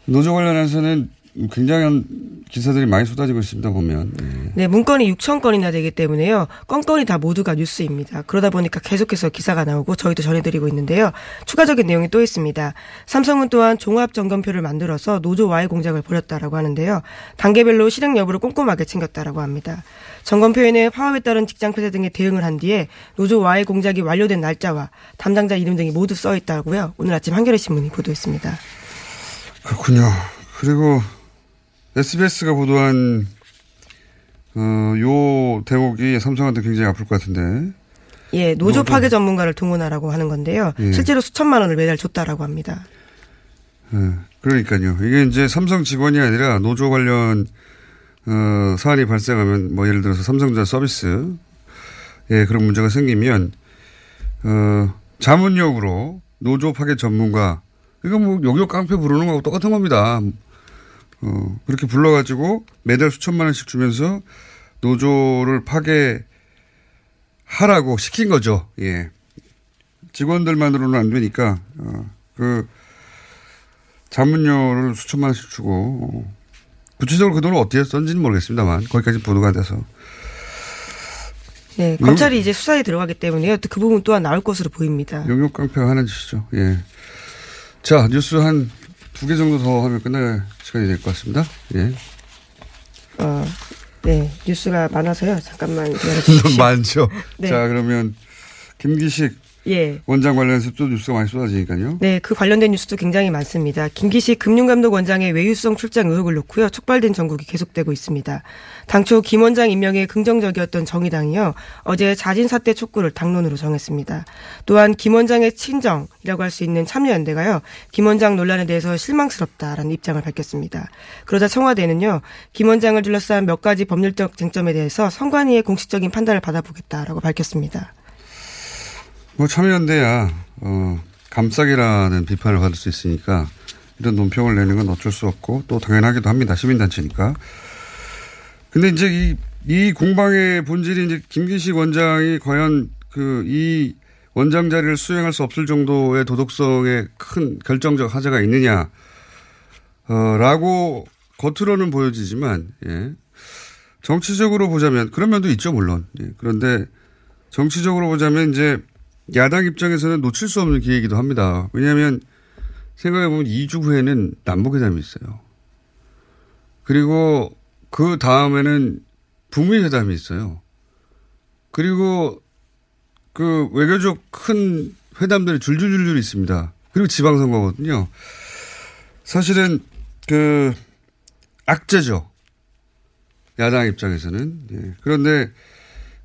[SPEAKER 4] 노조 관련해서는 굉장한 기사들이 많이 쏟아지고 있습니다 보면.
[SPEAKER 5] 네. 네, 문건이 6천 건이나 되기 때문에요. 건건이 다 모두가 뉴스입니다. 그러다 보니까 계속해서 기사가 나오고 저희도 전해드리고 있는데요. 추가적인 내용이 또 있습니다. 삼성은 또한 종합 점검표를 만들어서 노조 와해 공작을 벌였다라고 하는데요. 단계별로 실행 여부를 꼼꼼하게 챙겼다라고 합니다. 점검표에는 파업에 따른 직장 폐쇄 등의 대응을 한 뒤에 노조 와해 공작이 완료된 날짜와 담당자 이름 등이 모두 써 있다고요. 오늘 아침 한겨레 신문이 보도했습니다.
[SPEAKER 4] 그렇군요. 그리고 SBS가 보도한 어, 요 대목이 삼성한테 굉장히 아플 것 같은데.
[SPEAKER 5] 예, 노조 파괴 전문가를 동원하라고 하는 건데요. 예. 실제로 수천만 원을 매달 줬다라고 합니다.
[SPEAKER 4] 예, 그러니까요. 이게 이제 삼성 직원이 아니라 노조 관련 어, 사안이 발생하면 뭐 예를 들어서 삼성전자 서비스 예, 그런 문제가 생기면 어, 자문역으로 노조 파괴 전문가 이거 뭐 용역 깡패 부르는 거하고 똑같은 겁니다. 어, 그렇게 불러가지고 매달 수천만 원씩 주면서 노조를 파괴하라고 시킨 거죠. 예. 직원들만으로는 안 되니까, 어, 그, 자문료를 수천만 원씩 주고, 어, 구체적으로 그 돈을 어떻게 썼는지는 모르겠습니다만, 거기까지 보도가 안 돼서.
[SPEAKER 5] 네, 검찰이 용, 이제 수사에 들어가기 때문에요. 그 부분 또한 나올 것으로 보입니다.
[SPEAKER 4] 용역 깡패가 하는 짓이죠. 예. 자, 뉴스 한 두 개 정도 더 하면 끝날 시간이 될 것 같습니다. 예.
[SPEAKER 5] 어, 네. 뉴스가 많아서요. 잠깐만 기다려주십시오.
[SPEAKER 4] 많죠. 네. 자, 그러면 김기식 예. 원장 관련해서 또 뉴스가 많이 쏟아지니까요.
[SPEAKER 5] 네, 그 관련된 뉴스도 굉장히 많습니다. 김기식 금융감독 원장의 외유성 출장 의혹을 놓고요. 촉발된 전국이 계속되고 있습니다. 당초 김 원장 임명에 긍정적이었던 정의당이요. 어제 자진 사퇴 촉구를 당론으로 정했습니다. 또한 김 원장의 친정이라고 할 수 있는 참여연대가요. 김 원장 논란에 대해서 실망스럽다라는 입장을 밝혔습니다. 그러자 청와대는요. 김 원장을 둘러싼 몇 가지 법률적 쟁점에 대해서 선관위의 공식적인 판단을 받아보겠다라고 밝혔습니다.
[SPEAKER 4] 뭐 참여연대야 어, 감싸기라는 비판을 받을 수 있으니까 이런 논평을 내는 건 어쩔 수 없고 또 당연하기도 합니다. 시민단체니까. 근데 이제 이, 이 공방의 본질이 이제 김기식 원장이 과연 그 이 원장 자리를 수행할 수 없을 정도의 도덕성에 큰 결정적 하자가 있느냐, 어, 라고 겉으로는 보여지지만, 예. 정치적으로 보자면, 그런 면도 있죠, 물론. 예. 그런데 정치적으로 보자면 이제 야당 입장에서는 놓칠 수 없는 기회이기도 합니다. 왜냐하면 생각해보면 2주 후에는 남북회담이 있어요. 그리고 그 다음에는 북미 회담이 있어요. 그리고 그 외교적 큰 회담들이 줄줄줄줄 있습니다. 그리고 지방선거거든요. 사실은 그 악재죠. 야당 입장에서는. 예. 그런데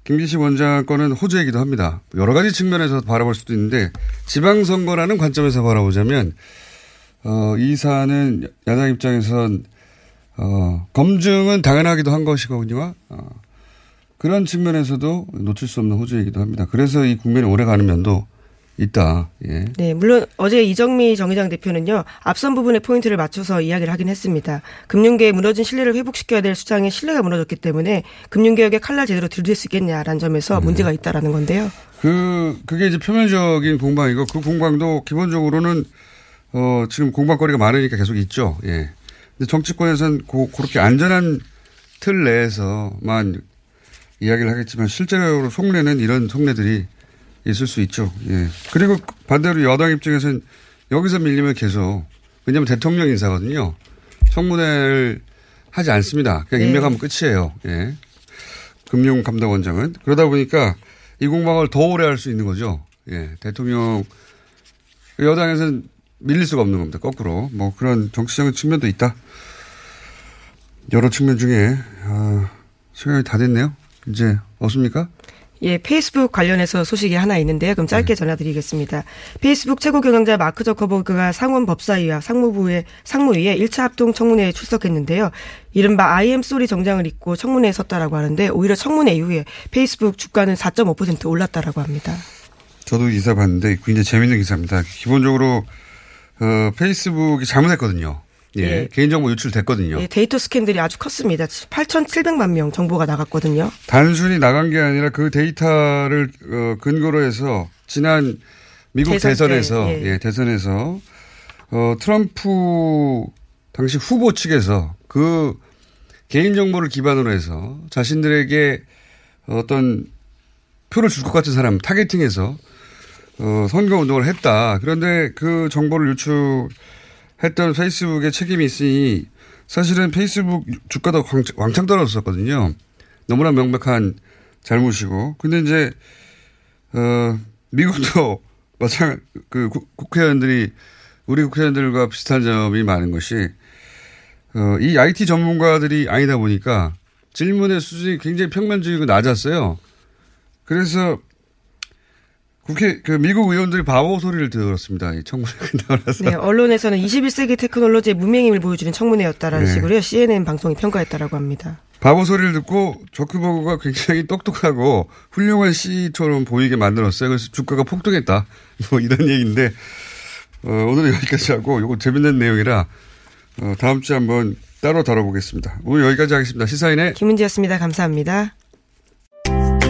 [SPEAKER 4] 김기식 원장 거는 호재이기도 합니다. 여러 가지 측면에서 바라볼 수도 있는데 지방선거라는 관점에서 바라보자면 어, 이 사안은 야당 입장에선 어, 검증은 당연하기도 한 것이거든요. 어, 그런 측면에서도 놓칠 수 없는 호재이기도 합니다. 그래서 이 국면이 오래 가는 면도 있다. 예.
[SPEAKER 5] 네, 물론 어제 이정미 정의당 대표는요 앞선 부분에 포인트를 맞춰서 이야기를 하긴 했습니다. 금융계에 무너진 신뢰를 회복시켜야 될 수장의 신뢰가 무너졌기 때문에 금융개혁의 칼날 제대로 들들 수 있겠냐라는 점에서 네. 문제가 있다라는 건데요.
[SPEAKER 4] 그 그게 이제 표면적인 공방이고 그 공방도 기본적으로는 어 지금 공방거리가 많으니까 계속 있죠. 예. 근데 정치권에서는 고, 그렇게 안전한 틀 내에서만 이야기를 하겠지만 실제로 속내는 이런 속내들이 있을 수 있죠. 예. 그리고 반대로 여당 입장에서는 여기서 밀리면 계속 왜냐하면 대통령 인사거든요. 청문회를 하지 않습니다. 그냥 네. 임명하면 끝이에요. 예. 금융 감독원장은 그러다 보니까 이 공방을 더 오래 할 수 있는 거죠. 예. 대통령 여당에서는 밀릴 수가 없는 겁니다. 거꾸로 뭐 그런 정치적인 측면도 있다. 여러 측면 중에 아, 시간이 다 됐네요. 이제 없습니까?
[SPEAKER 5] 예, 페이스북 관련해서 소식이 하나 있는데요. 그럼 짧게 네. 전해드리겠습니다. 페이스북 최고 경영자 마크 저커버그가 상원 법사위와 상무부의 상무위에 1차 합동 청문회에 출석했는데요. 이른바 I'm sorry 정장을 입고 청문회에 섰다라고 하는데 오히려 청문회 이후에 페이스북 주가는 4.5% 올랐다라고 합니다.
[SPEAKER 4] 저도 기사 봤는데 굉장히 재밌는 기사입니다. 기본적으로 어, 페이스북이 잘못했거든요. 예, 예. 개인정보 유출됐거든요. 예,
[SPEAKER 5] 데이터 스캔들이 아주 컸습니다. 8,700만 명 정보가 나갔거든요.
[SPEAKER 4] 단순히 나간 게 아니라 그 데이터를 어, 근거로 해서 지난 미국 대선 대선 에서 예. 예. 대선에서 어, 트럼프 당시 후보 측에서 그 개인정보를 기반으로 해서 자신들에게 어떤 표를 줄 것 같은 사람 타겟팅해서 어, 선거 운동을 했다. 그런데 그 정보를 유출 했던 페이스북에 책임이 있으니 사실은 페이스북 주가도 왕창 떨어졌었거든요. 너무나 명백한 잘못이고. 근데 이제, 어, 미국도 마찬, 그 국회의원들이 우리 국회의원들과 비슷한 점이 많은 것이, 어, 이 IT 전문가들이 아니다 보니까 질문의 수준이 굉장히 평면적이고 낮았어요. 그래서 국회 그 미국 의원들이 바보 소리를 들었습니다. 이 청문회 끝나고 나서.
[SPEAKER 5] 네, 언론에서는 21세기 테크놀로지의 무명임을 보여주는 청문회였다라는 네. 식으로요. CNN 방송이 평가했다라고 합니다.
[SPEAKER 4] 바보 소리를 듣고 조크버그가 굉장히 똑똑하고 훌륭한 C처럼 보이게 만들었어요. 그래서 주가가 폭등했다. 뭐 이런 얘기인데 어, 오늘은 여기까지 하고 이거 재밌는 내용이라 어, 다음 주에 한번 따로 다뤄보겠습니다. 오늘 여기까지 하겠습니다. 시사인의
[SPEAKER 5] 김은지였습니다. 감사합니다.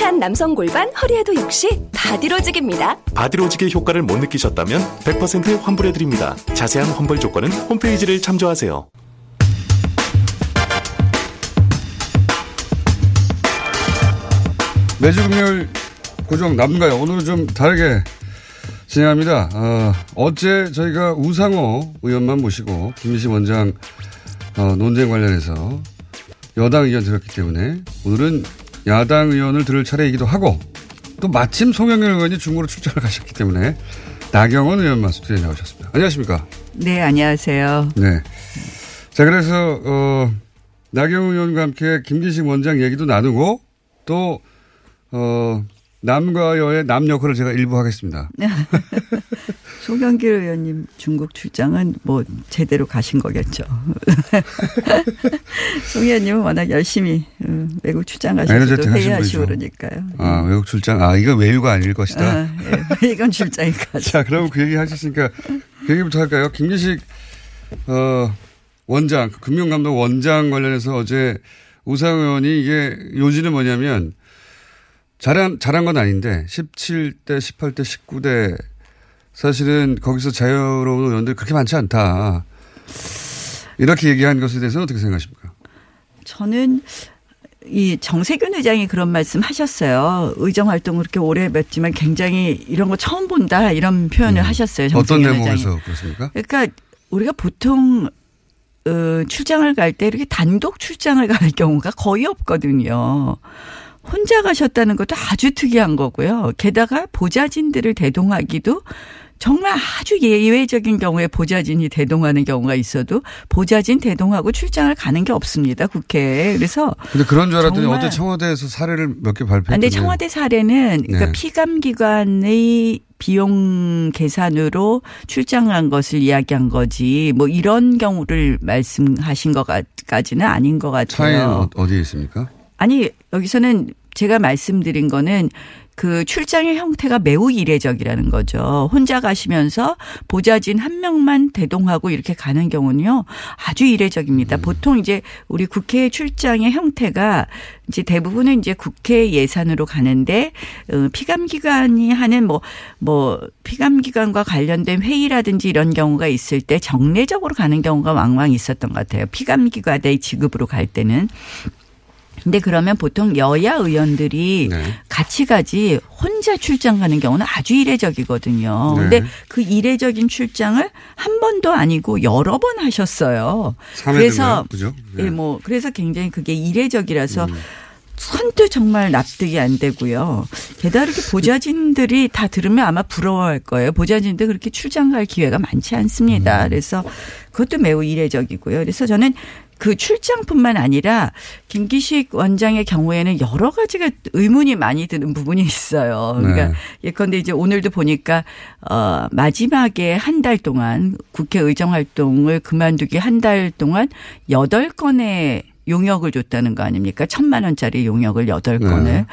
[SPEAKER 6] 삐딱한 남성 골반 허리에도 역시 바디로직입니다.
[SPEAKER 7] 바디로직의 효과를 못 느끼셨다면 100% 환불해드립니다. 자세한 환불 조건은 홈페이지를 참조하세요.
[SPEAKER 4] 매주 금요일 고정 남가요. 오늘은 좀 다르게 진행합니다. 어, 어제 저희가 우상호 의원만 모시고 김미식 원장 어, 논쟁 관련해서 여당 의견 들었기 때문에 오늘은 야당 의원을 들을 차례이기도 하고 또 마침 송영길 의원이 중국으로 출장을 가셨기 때문에 나경원 의원만 스튜디오에 나오셨습니다. 안녕하십니까?
[SPEAKER 8] 네, 안녕하세요.
[SPEAKER 4] 네. 자, 그래서, 어, 나경원 의원과 함께 김기식 원장 얘기도 나누고 또, 어, 남과 여의 남 역할을 제가 일부 하겠습니다.
[SPEAKER 8] 송영길 의원님 중국 출장은 뭐 제대로 가신 거겠죠. 송 의원님은 워낙 열심히 어, 외국 출장 가셔서 회의하시고 그러니까요.
[SPEAKER 4] 아, 외국 출장. 아, 이건 외유가 아닐 것이다.
[SPEAKER 8] 아, 예. 이건 출장이니까.
[SPEAKER 4] 자, 그럼 그 얘기 하셨으니까 그 얘기부터 할까요? 김기식, 어, 원장, 그 금융감독 원장 관련해서 어제 우상 의원이 이게 요지는 뭐냐면 잘한, 잘한 건 아닌데 17대, 18대, 19대 사실은 거기서 자유로운 의원들이 그렇게 많지 않다. 이렇게 얘기한 것에 대해서는 어떻게 생각하십니까?
[SPEAKER 8] 저는 이 정세균 의장이 그런 말씀 하셨어요. 의정 활동을 그렇게 오래 했지만 굉장히 이런 거 처음 본다 이런 표현을 음. 하셨어요.
[SPEAKER 4] 어떤 내용에서 그렇습니까?
[SPEAKER 8] 그러니까 우리가 보통 어, 출장을 갈 때 이렇게 단독 출장을 갈 경우가 거의 없거든요. 혼자 가셨다는 것도 아주 특이한 거고요. 게다가 보좌진들을 대동하기도 정말 아주 예외적인 경우에 보좌진이 대동하는 경우가 있어도 보좌진 대동하고 출장을 가는 게 없습니다. 국회에. 그래서.
[SPEAKER 4] 근데 그런 줄 알았더니 어제 청와대에서 사례를 몇 개 발표했는데.
[SPEAKER 8] 근데 청와대 사례는 그러니까 네. 피감기관의 비용 계산으로 출장한 것을 이야기한 거지 뭐 이런 경우를 말씀하신 것까지는 아닌 것 같아요.
[SPEAKER 4] 차이는 어디에 있습니까?
[SPEAKER 8] 아니 여기서는 제가 말씀드린 거는 그 출장의 형태가 매우 이례적이라는 거죠. 혼자 가시면서 보좌진 한 명만 대동하고 이렇게 가는 경우는요. 아주 이례적입니다. 음. 보통 이제 우리 국회 출장의 형태가 이제 대부분은 이제 국회 예산으로 가는데 어, 피감 기관이 하는 뭐뭐 뭐 피감 기관과 관련된 회의라든지 이런 경우가 있을 때 정례적으로 가는 경우가 왕왕 있었던 것 같아요. 피감 기관의 지급으로 갈 때는 근데 그러면 보통 여야 의원들이 네. 같이 가지 혼자 출장 가는 경우는 아주 이례적이거든요. 네. 근데 그 이례적인 출장을 한 번도 아니고 여러 번 하셨어요. 그래서 네. 예, 뭐 그래서 굉장히 그게 이례적이라서 음. 선뜻 정말 납득이 안 되고요. 게다가 이렇게 보좌진들이 다 들으면 아마 부러워할 거예요. 보좌진들 그렇게 출장 갈 기회가 많지 않습니다. 음. 그래서 그것도 매우 이례적이고요. 그래서 저는 그 출장뿐만 아니라 김기식 원장의 경우에는 여러 가지가 의문이 많이 드는 부분이 있어요. 그러니까 네. 예컨대 이제 오늘도 보니까 어 마지막에 한 달 동안 국회 의정 활동을 그만두기 한 달 동안 여덟 건의 용역을 줬다는 거 아닙니까? 천만 원짜리 용역을 여덟 건을. 네.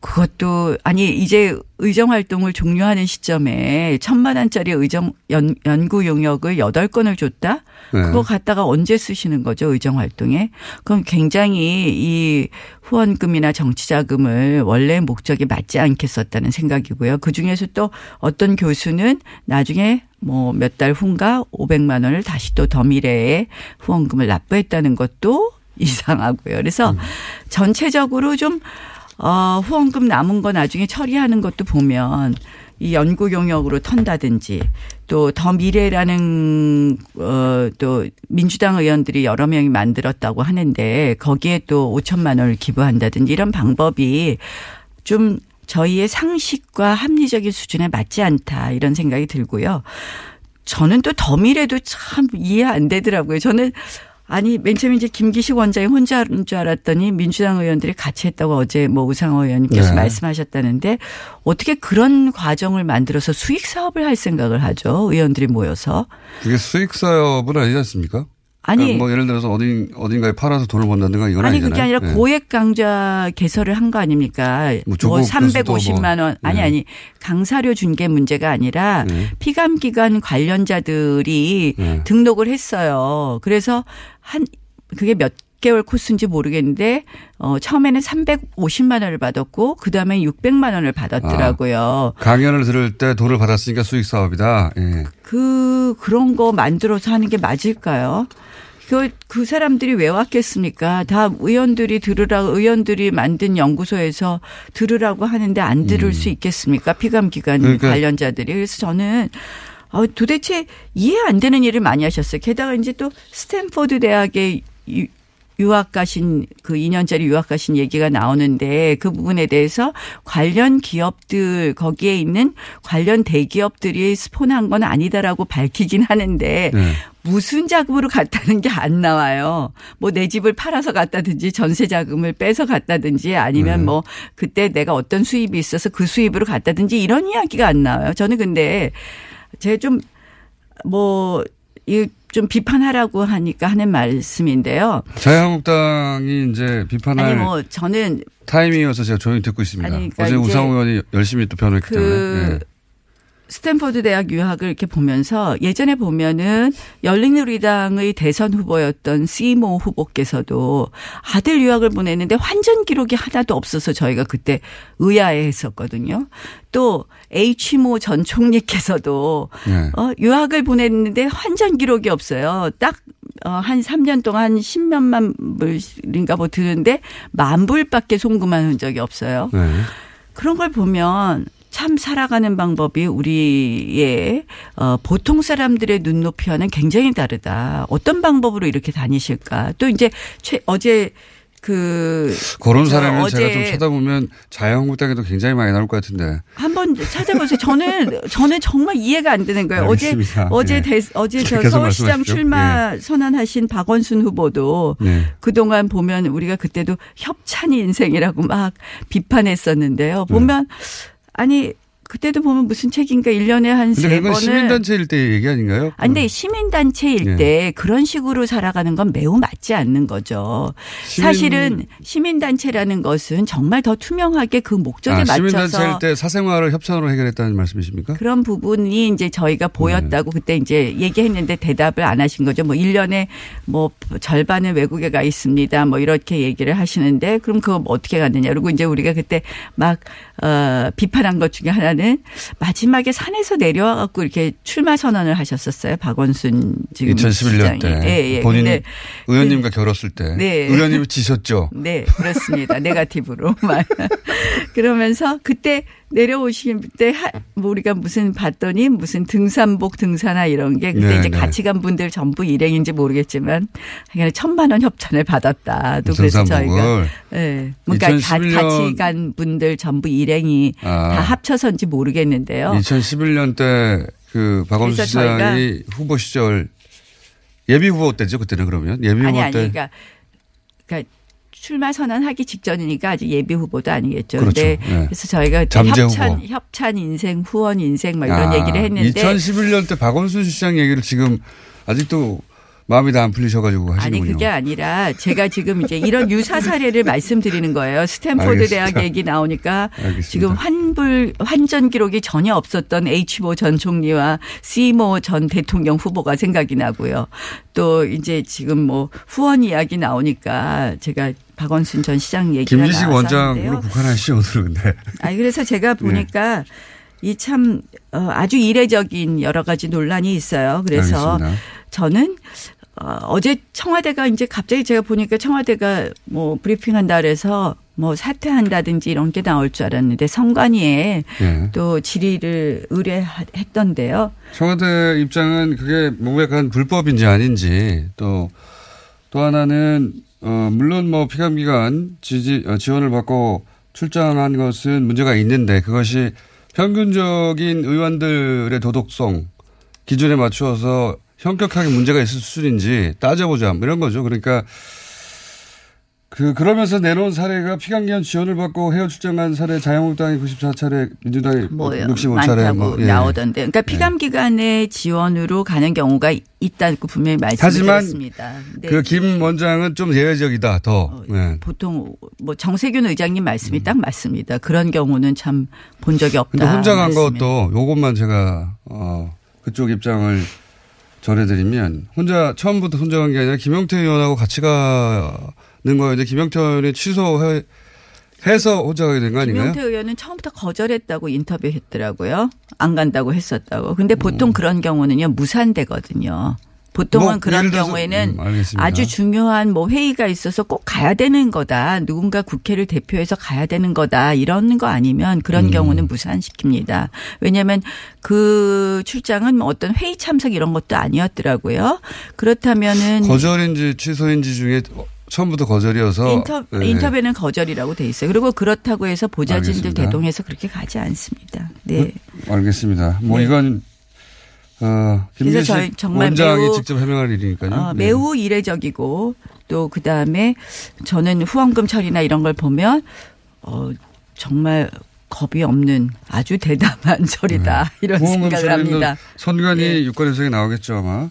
[SPEAKER 8] 그것도 아니 이제 의정 활동을 종료하는 시점에 천만 원짜리 의정 연, 연구 용역을 여덟 건을 줬다. 네. 그거 갖다가 언제 쓰시는 거죠 의정 활동에? 그럼 굉장히 이 후원금이나 정치 자금을 원래 목적에 맞지 않게 썼다는 생각이고요. 그 중에서 또 어떤 교수는 나중에 뭐 몇 달 후인가 500만 원을 다시 또 더 미래에 후원금을 납부했다는 것도 이상하고요. 그래서 음. 전체적으로 좀 어, 후원금 남은 거 나중에 처리하는 것도 보면 이 연구 용역으로 턴다든지 또 더 미래라는 어또 민주당 의원들이 여러 명이 만들었다고 하는데 거기에 또 5천만 원을 기부한다든지 이런 방법이 좀 저희의 상식과 합리적인 수준에 맞지 않다 이런 생각이 들고요. 저는 또 더 미래도 참 이해 안 되더라고요. 저는 아니 맨 처음에 이제 김기식 원장이 혼자 하는 줄 알았더니 민주당 의원들이 같이 했다고 어제 뭐 우상호 의원님께서 네. 말씀하셨다는데 어떻게 그런 과정을 만들어서 수익 사업을 할 생각을 하죠 의원들이 모여서
[SPEAKER 4] 그게 수익 사업은 아니지 않습니까?
[SPEAKER 8] 아니.
[SPEAKER 4] 그러니까 뭐 예를 들어서 어딘 어딘가에 팔아서 돈을 번다든가 이건
[SPEAKER 8] 아니
[SPEAKER 4] 아니잖아요.
[SPEAKER 8] 그게 아니라
[SPEAKER 4] 네.
[SPEAKER 8] 고액 강좌 개설을 한 거 아닙니까?
[SPEAKER 4] 뭐
[SPEAKER 8] 뭐,
[SPEAKER 4] 조국 교수도
[SPEAKER 8] 350만 원 아니
[SPEAKER 4] 네.
[SPEAKER 8] 아니 강사료 준 게 문제가 아니라
[SPEAKER 4] 네.
[SPEAKER 8] 피감 기관 관련자들이
[SPEAKER 4] 네.
[SPEAKER 8] 등록을 했어요. 그래서 한 그게 몇 개월 코스인지 모르겠는데 어 처음에는 350만 원을 받았고 그다음에 600만 원을 받았더라고요.
[SPEAKER 4] 강연을 들을 때 돈을 받았으니까 수익 사업이다. 예.
[SPEAKER 8] 그 그런 거 만들어서 하는 게 맞을까요? 그, 그 사람들이 왜 왔겠습니까? 다 의원들이 들으라, 의원들이 만든 연구소에서 들으라고 하는데 안 들을 수 있겠습니까? 피감 기관
[SPEAKER 4] 음. 그러니까-
[SPEAKER 8] 관련자들이. 그래서 저는 어, 도대체 이해 안 되는 일을 많이 하셨어요. 게다가 이제 또 스탠포드 대학에 유- 유학 가신 그 2년짜리 유학 가신 얘기가 나오는데 그 부분에 대해서 관련 기업들 거기에 있는 관련 대기업들이 스폰한 건 아니다라고 밝히긴 하는데
[SPEAKER 4] 네.
[SPEAKER 8] 무슨 자금으로 갔다는 게 안 나와요. 뭐 내 집을 팔아서 갔다든지 전세 자금을 빼서 갔다든지 아니면
[SPEAKER 4] 네.
[SPEAKER 8] 뭐 그때 내가 어떤 수입이 있어서 그 수입으로 갔다든지 이런 이야기가 안 나와요. 저는 근데 제가 좀 뭐, 이 좀 비판하라고 하니까 하는 말씀인데요.
[SPEAKER 4] 자유한국당이 이제 비판할
[SPEAKER 8] 아니 뭐 저는
[SPEAKER 4] 타이밍이어서 제가 조용히 듣고 있습니다.
[SPEAKER 8] 그러니까
[SPEAKER 4] 어제 우상호 의원이 열심히 또 변호했기
[SPEAKER 8] 그
[SPEAKER 4] 때문에. 예.
[SPEAKER 8] 스탠퍼드 대학 유학을 이렇게 보면서 예전에 보면은 열린우리당의 대선 후보였던 시모 후보께서도 아들 유학을 보냈는데 환전 기록이 하나도 없어서 저희가 그때 의아해 했었거든요. 또 H모 전 총리께서도
[SPEAKER 4] 네.
[SPEAKER 8] 어, 유학을 보냈는데 환전 기록이 없어요. 딱, 어, 한 3년 동안 한 10몇만 불인가 뭐 드는데 만 불밖에 송금한 흔적이 없어요.
[SPEAKER 4] 네.
[SPEAKER 8] 그런 걸 보면 참 살아가는 방법이 우리의 어, 보통 사람들의 눈높이와는 굉장히 다르다. 어떤 방법으로 이렇게 다니실까? 또 이제 최, 어제 그
[SPEAKER 4] 그런
[SPEAKER 8] 어제
[SPEAKER 4] 제가 좀 찾아보면 자유한국당에도 굉장히 많이 나올 것 같은데.
[SPEAKER 8] 한번 찾아보세요. 저는 저는 정말 이해가 안 되는 거예요. 어제
[SPEAKER 4] 알겠습니다.
[SPEAKER 8] 어제
[SPEAKER 4] 예.
[SPEAKER 8] 대, 어제 저 서울시장
[SPEAKER 4] 말씀하십시오.
[SPEAKER 8] 출마 선언하신 박원순 후보도
[SPEAKER 4] 네.
[SPEAKER 8] 그동안 보면 우리가 그때도 협찬 인생이라고 막 비판했었는데요.
[SPEAKER 4] 네.
[SPEAKER 8] 보면 아니 그때도 보면 무슨 책인가 1년에 한세
[SPEAKER 4] 그건
[SPEAKER 8] 번을
[SPEAKER 4] 시민단체일 때 얘기 아닌가요?
[SPEAKER 8] 아니, 근데 시민단체일
[SPEAKER 4] 네.
[SPEAKER 8] 때 그런 식으로 살아가는 건 매우 맞지 않는 거죠.
[SPEAKER 4] 시민-
[SPEAKER 8] 사실은 시민단체라는 것은 정말 더 투명하게 그 목적에
[SPEAKER 4] 아,
[SPEAKER 8] 맞춰서
[SPEAKER 4] 시민단체일 때 사생활을 협찬으로 해결했다는 말씀이십니까?
[SPEAKER 8] 그런 부분이 이제 저희가 보였다고
[SPEAKER 4] 네.
[SPEAKER 8] 그때 이제 얘기했는데 대답을 안 하신 거죠. 뭐 1년에 뭐 절반은 외국에 가 있습니다. 뭐 이렇게 얘기를 하시는데 그럼 그거 뭐 어떻게 갔느냐. 그리고 이제 우리가 그때 막, 어, 비판한 것 중에 하나 는 마지막에 산에서 내려와 갖고 이렇게 출마 선언을 하셨었어요. 박원순 지금
[SPEAKER 4] 2011년 때
[SPEAKER 8] 시장이. 예, 예.
[SPEAKER 4] 본인 의원님과 결었을 때
[SPEAKER 8] 네.
[SPEAKER 4] 의원님이 지셨죠.
[SPEAKER 8] 네, 그렇습니다. 네가티브로. 그러면서 그때 내려오실 때, 하- 뭐 우리가 무슨 봤더니 무슨 등산복 등산화 이런 게 그때
[SPEAKER 4] 네,
[SPEAKER 8] 이제
[SPEAKER 4] 네.
[SPEAKER 8] 같이 간 분들 전부 일행인지 모르겠지만 그냥 천만 원 협찬을 받았다. 또 그래서? 저희가 예. 그러니까 가-
[SPEAKER 4] 2011년
[SPEAKER 8] 같이 간 분들 전부 일행이
[SPEAKER 4] 아.
[SPEAKER 8] 다 합쳐서인지 모르겠는데요.
[SPEAKER 4] 2011년 때 그 박원순 시장이 후보 시절 예비 후보 때죠 그때는 그러면 예비 후보
[SPEAKER 8] 아니 아니
[SPEAKER 4] 때
[SPEAKER 8] 그러니까 그러니까 출마 선언하기 직전이니까 아직 예비 후보도 아니겠죠.
[SPEAKER 4] 그렇죠. 네.
[SPEAKER 8] 그래서 저희가 협찬
[SPEAKER 4] 후보.
[SPEAKER 8] 협찬 인생 후원 인생 막 이런
[SPEAKER 4] 아,
[SPEAKER 8] 얘기를 했는데
[SPEAKER 4] 2011년 때 박원순 시장 얘기를 지금 아직도 마음이 다 안 풀리셔가지고
[SPEAKER 8] 아니
[SPEAKER 4] 하시는군요.
[SPEAKER 8] 그게 아니라 제가 지금 이제 이런 유사 사례를 말씀드리는 거예요. 스탠포드
[SPEAKER 4] 알겠습니다.
[SPEAKER 8] 대학 얘기 나오니까
[SPEAKER 4] 알겠습니다.
[SPEAKER 8] 지금 환불 환전 기록이 전혀 없었던 H모 전 총리와 C모 전 대통령 후보가 생각이 나고요. 또 이제 지금 뭐 후원 이야기 나오니까 제가 박원순 전 시장 얘기가
[SPEAKER 4] 김지식
[SPEAKER 8] 나와서
[SPEAKER 4] 원장으로. 국한하시죠 오늘은 근데
[SPEAKER 8] 아니 그래서 제가
[SPEAKER 4] 네.
[SPEAKER 8] 보니까 이참 어, 아주 이례적인 여러 가지 논란이 있어요. 그래서
[SPEAKER 4] 알겠습니다.
[SPEAKER 8] 저는 어, 어제 청와대가 이제 갑자기 제가 보니까 청와대가 뭐 브리핑한다 그래서 뭐 사퇴한다든지 이런 게 나올 줄 알았는데 선관위에
[SPEAKER 4] 예.
[SPEAKER 8] 또 질의를 의뢰했던데요.
[SPEAKER 4] 청와대 입장은 그게 명백한 불법인지 아닌지 또또 하나는 어 물론 뭐 피감기관 지지 어, 지원을 받고 출장한 것은 문제가 있는데 그것이 평균적인 의원들의 도덕성 기준에 맞추어서. 뭐, 뭐, 현격하게 문제가 있을 수준인지 따져보자 이런 거죠. 그러니까 그 그러면서 내놓은 사례가 피감기한 지원을 받고 해외 출장 간 사례 자유한국당이 94차례 민주당이
[SPEAKER 8] 뭐요
[SPEAKER 4] 65차례
[SPEAKER 8] 많다고
[SPEAKER 4] 뭐, 예.
[SPEAKER 8] 나오던데. 그러니까 피감 기관의 지원으로 가는 경우가 있다고 분명히 말씀드렸습니다. 네.
[SPEAKER 4] 그김 원장은 좀 예외적이다 더. 예.
[SPEAKER 8] 보통 뭐 정세균 의장님 말씀이 딱 맞습니다. 그런 경우는 참 본 적이 없다.
[SPEAKER 4] 근데 혼자 간
[SPEAKER 8] 말씀에.
[SPEAKER 4] 것도 요것만 제가 어 그쪽 입장을 전해드리면 혼자 처음부터 혼자 간 게 아니라 김영태 의원하고 같이 가는 거였는데 김영태 의원이 취소해 해서 혼자 가게 된 거 아닌가요?
[SPEAKER 8] 김용태 의원은 처음부터 거절했다고 인터뷰했더라고요. 안 간다고 했었다고. 근데 보통 그런 경우는요 무산되거든요. 보통은
[SPEAKER 4] 뭐,
[SPEAKER 8] 그런 경우에는
[SPEAKER 4] 음.
[SPEAKER 8] 아주 중요한 뭐 회의가 있어서 꼭 가야 되는 거다. 누군가 국회를 대표해서 가야 되는 거다. 이런 거 아니면 그런
[SPEAKER 4] 음.
[SPEAKER 8] 경우는 무산시킵니다. 왜냐하면 그 출장은 뭐 어떤 회의 참석 이런 것도 아니었더라고요. 그렇다면은
[SPEAKER 4] 거절인지 취소인지 중에 처음부터 거절이어서
[SPEAKER 8] 인터,
[SPEAKER 4] 예.
[SPEAKER 8] 인터뷰는 거절이라고 돼 있어요. 그리고 그렇다고 해서 보좌진들
[SPEAKER 4] 알겠습니다.
[SPEAKER 8] 대동해서 그렇게 가지 않습니다. 네.
[SPEAKER 4] 알겠습니다. 뭐
[SPEAKER 8] 네.
[SPEAKER 4] 이건 어
[SPEAKER 8] 그래서 저희 정말 매우,
[SPEAKER 4] 직접 해명할 일이니까요.
[SPEAKER 8] 어,
[SPEAKER 4] 네.
[SPEAKER 8] 매우 이례적이고 또 그다음에 저는 후원금 처리나 이런 걸 보면 어 정말 겁이 없는 아주 대담한 처리다 이런
[SPEAKER 4] 네. 후원금
[SPEAKER 8] 생각을 합니다.
[SPEAKER 4] 선관위
[SPEAKER 8] 예.
[SPEAKER 4] 유권 해석이 나오겠죠 아마.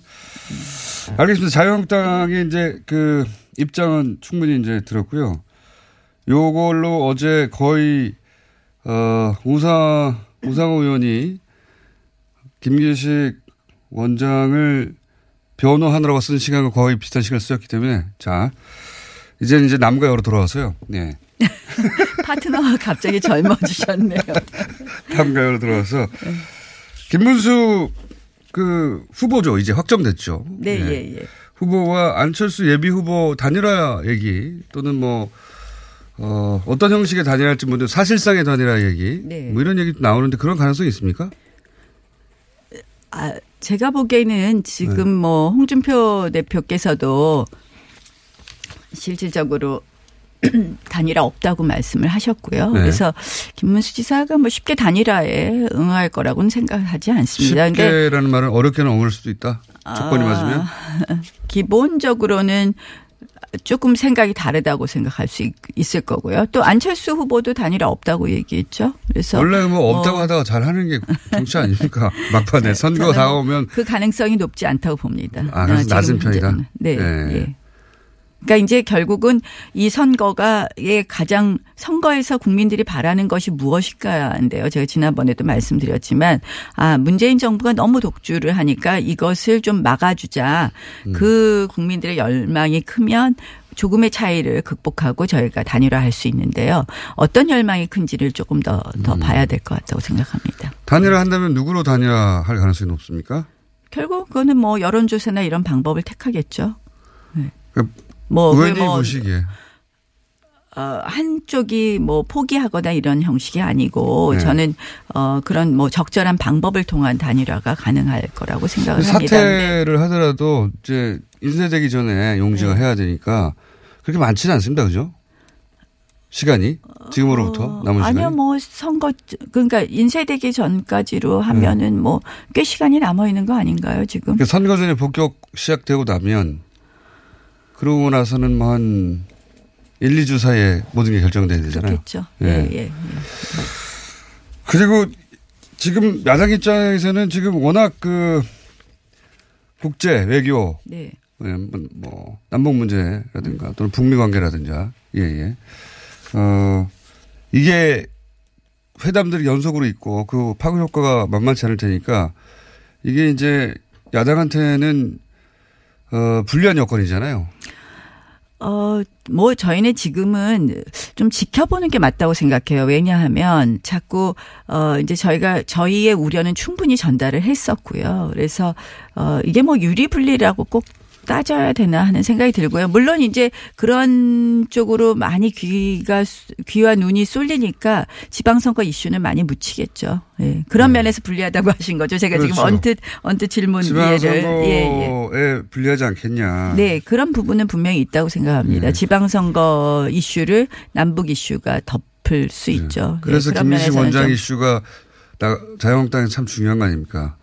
[SPEAKER 4] 알겠습니다. 자유한국당의 이제 그 입장은 충분히 이제 들었고요. 요걸로 어제 거의 어 우사 우상호 의원이 김기식 원장을 변호하느라고 쓴 시간과 거의 비슷한 시간을 쓰였기 때문에 자 이제는 이제 남과 여로 돌아와서요. 네.
[SPEAKER 8] 파트너가 갑자기 젊어지셨네요.
[SPEAKER 4] 남과 여로 들어와서 김문수 그 후보죠. 이제 확정됐죠.
[SPEAKER 8] 네,
[SPEAKER 4] 네.
[SPEAKER 8] 예, 예.
[SPEAKER 4] 후보와 안철수 예비 후보 단일화 얘기 또는 뭐 어, 어떤 형식의 단일화일지 모르 사실상의 단일화 얘기
[SPEAKER 8] 네.
[SPEAKER 4] 뭐 이런 얘기도 나오는데 그런 가능성이 있습니까?
[SPEAKER 8] 아, 제가 보기에는 지금
[SPEAKER 4] 네.
[SPEAKER 8] 뭐 홍준표 대표께서도 실질적으로 단일화 없다고 말씀을 하셨고요.
[SPEAKER 4] 네.
[SPEAKER 8] 그래서 김문수 지사가 뭐 쉽게 단일화에 응할 거라고는 생각하지 않습니다.
[SPEAKER 4] 쉽게라는 말은 어렵게는 엉을 수도 있다. 조건이
[SPEAKER 8] 아,
[SPEAKER 4] 맞으면.
[SPEAKER 8] 기본적으로는 조금 생각이 다르다고 생각할 수 있, 있을 거고요. 또 안철수 후보도 단일화 없다고 얘기했죠. 그래서
[SPEAKER 4] 원래 뭐 없다고
[SPEAKER 8] 어,
[SPEAKER 4] 하다가 잘 하는 게 정치 아닙니까? 막판에 선거 다가오면
[SPEAKER 8] 그 가능성이 높지 않다고 봅니다.
[SPEAKER 4] 아, 그래서
[SPEAKER 8] 지금
[SPEAKER 4] 낮은 편이다?
[SPEAKER 8] 현재는. 네.
[SPEAKER 4] 네.
[SPEAKER 8] 예. 그러니까 이제 결국은 이 선거가 예 가장 선거에서 국민들이 바라는 것이 무엇일까인데요. 제가 지난번에도 말씀드렸지만 아 문재인 정부가 너무 독주를 하니까 이것을 좀 막아주자.
[SPEAKER 4] 음.
[SPEAKER 8] 그 국민들의 열망이 크면 조금의 차이를 극복하고 저희가 단일화할 수 있는데요. 어떤 열망이 큰지를 조금 더더
[SPEAKER 4] 음.
[SPEAKER 8] 봐야 될 것 같다고 생각합니다.
[SPEAKER 4] 단일화 한다면 누구로 단일화 할 가능성이 높습니까?
[SPEAKER 8] 결국 그거는 뭐 여론조사나 이런 방법을 택하겠죠. 네.
[SPEAKER 4] 그
[SPEAKER 8] 뭐, 그 게
[SPEAKER 4] 의원이
[SPEAKER 8] 뭐
[SPEAKER 4] 보시기에
[SPEAKER 8] 어, 한쪽이 뭐 포기하거나 이런 형식이 아니고
[SPEAKER 4] 네.
[SPEAKER 8] 저는 어, 그런 뭐 적절한 방법을 통한 단일화가 가능할 거라고 생각을 합니다.
[SPEAKER 4] 사퇴를 하더라도 이제 인쇄되기 전에 용지가
[SPEAKER 8] 네.
[SPEAKER 4] 해야 되니까 그렇게 많지는 않습니다. 그죠? 시간이 지금으로부터 남은 시간이.
[SPEAKER 8] 아니요, 뭐 선거 그러니까 인쇄되기 전까지로 하면은 뭐꽤 시간이 남아 있는 거 아닌가요 지금?
[SPEAKER 4] 그 선거 전에 복격 시작되고 나면 그러고 나서는 뭐 한 1, 2주 사이에 모든 게 결정돼야 되잖아요.
[SPEAKER 8] 그렇겠죠.
[SPEAKER 4] 예.
[SPEAKER 8] 예, 예. 예.
[SPEAKER 4] 그리고 지금 야당 입장에서는 지금 워낙 그 국제 외교
[SPEAKER 8] 네.
[SPEAKER 4] 예, 뭐, 뭐 남북 문제라든가 또는 북미 관계라든지 예, 예. 어, 이게 회담들이 연속으로 있고 그 파급 효과가 만만치 않을 테니까 이게 이제 야당한테는 어, 불리한 여건이잖아요.
[SPEAKER 8] 어, 뭐, 저희는 지금은 좀 지켜보는 게 맞다고 생각해요. 왜냐하면 자꾸, 어, 이제 저희가, 저희의 우려는 충분히 전달을 했었고요. 그래서, 어, 이게 뭐 유리불리라고 꼭 따져야 되나 하는 생각이 들고요. 물론 이제 그런 쪽으로 많이 귀가, 귀와 눈이 쏠리니까 지방선거 이슈는 많이 묻히겠죠. 예. 그런 면에서 불리하다고 하신 거죠. 제가 지금
[SPEAKER 4] 네. 그렇죠.
[SPEAKER 8] 언뜻, 언뜻 질문 이해를. 예, 예.
[SPEAKER 4] 불리하지 않겠냐.
[SPEAKER 8] 네, 그런 부분은 분명히 있다고 생각합니다.
[SPEAKER 4] 네.
[SPEAKER 8] 지방선거 이슈를 남북 이슈가 덮을 수 있죠.
[SPEAKER 4] 네. 그래서
[SPEAKER 8] 네, 그런
[SPEAKER 4] 김민식 원장
[SPEAKER 8] 좀
[SPEAKER 4] 이슈가 나- 자유한국당에 참 중요한 거 아닙니까?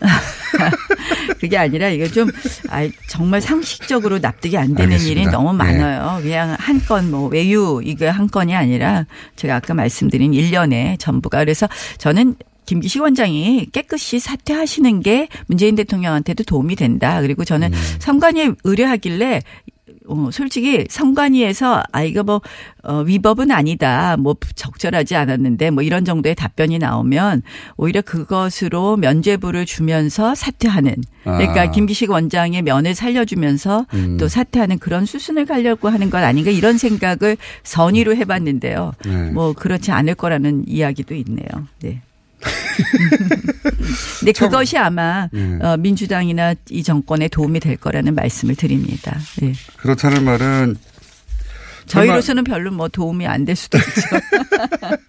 [SPEAKER 8] 그게 아니라 이거 좀 아, 정말 상식적으로 납득이 안 되는
[SPEAKER 4] 알겠습니다.
[SPEAKER 8] 일이 너무
[SPEAKER 4] 네.
[SPEAKER 8] 많아요. 그냥 한 건 뭐 외유 이거 한 건이 아니라 제가 아까 말씀드린 1년에 전부가 그래서 저는 김기식 원장이 깨끗이 사퇴하시는 게 문재인 대통령한테도 도움이 된다. 그리고 저는
[SPEAKER 4] 음.
[SPEAKER 8] 선관위에 의뢰하길래 어, 솔직히 선관위에서 아 이거 뭐 어, 위법은 아니다. 뭐 적절하지 않았는데 뭐 이런 정도의 답변이 나오면 오히려 그것으로 면죄부를 주면서 사퇴하는 그러니까
[SPEAKER 4] 아.
[SPEAKER 8] 김기식 원장의 면을 살려주면서
[SPEAKER 4] 음.
[SPEAKER 8] 또 사퇴하는 그런 수순을 가려고 하는 건 아닌가 이런 생각을 선의로 해봤는데요.
[SPEAKER 4] 네.
[SPEAKER 8] 뭐 그렇지 않을 거라는 이야기도 있네요. 네. 근데 그것이 아마
[SPEAKER 4] 네.
[SPEAKER 8] 어, 민주당이나 이 정권에 도움이 될 거라는 말씀을 드립니다. 네.
[SPEAKER 4] 그렇다는 말은
[SPEAKER 8] 저희로서는 별로 뭐 도움이 안 될 수도 있죠.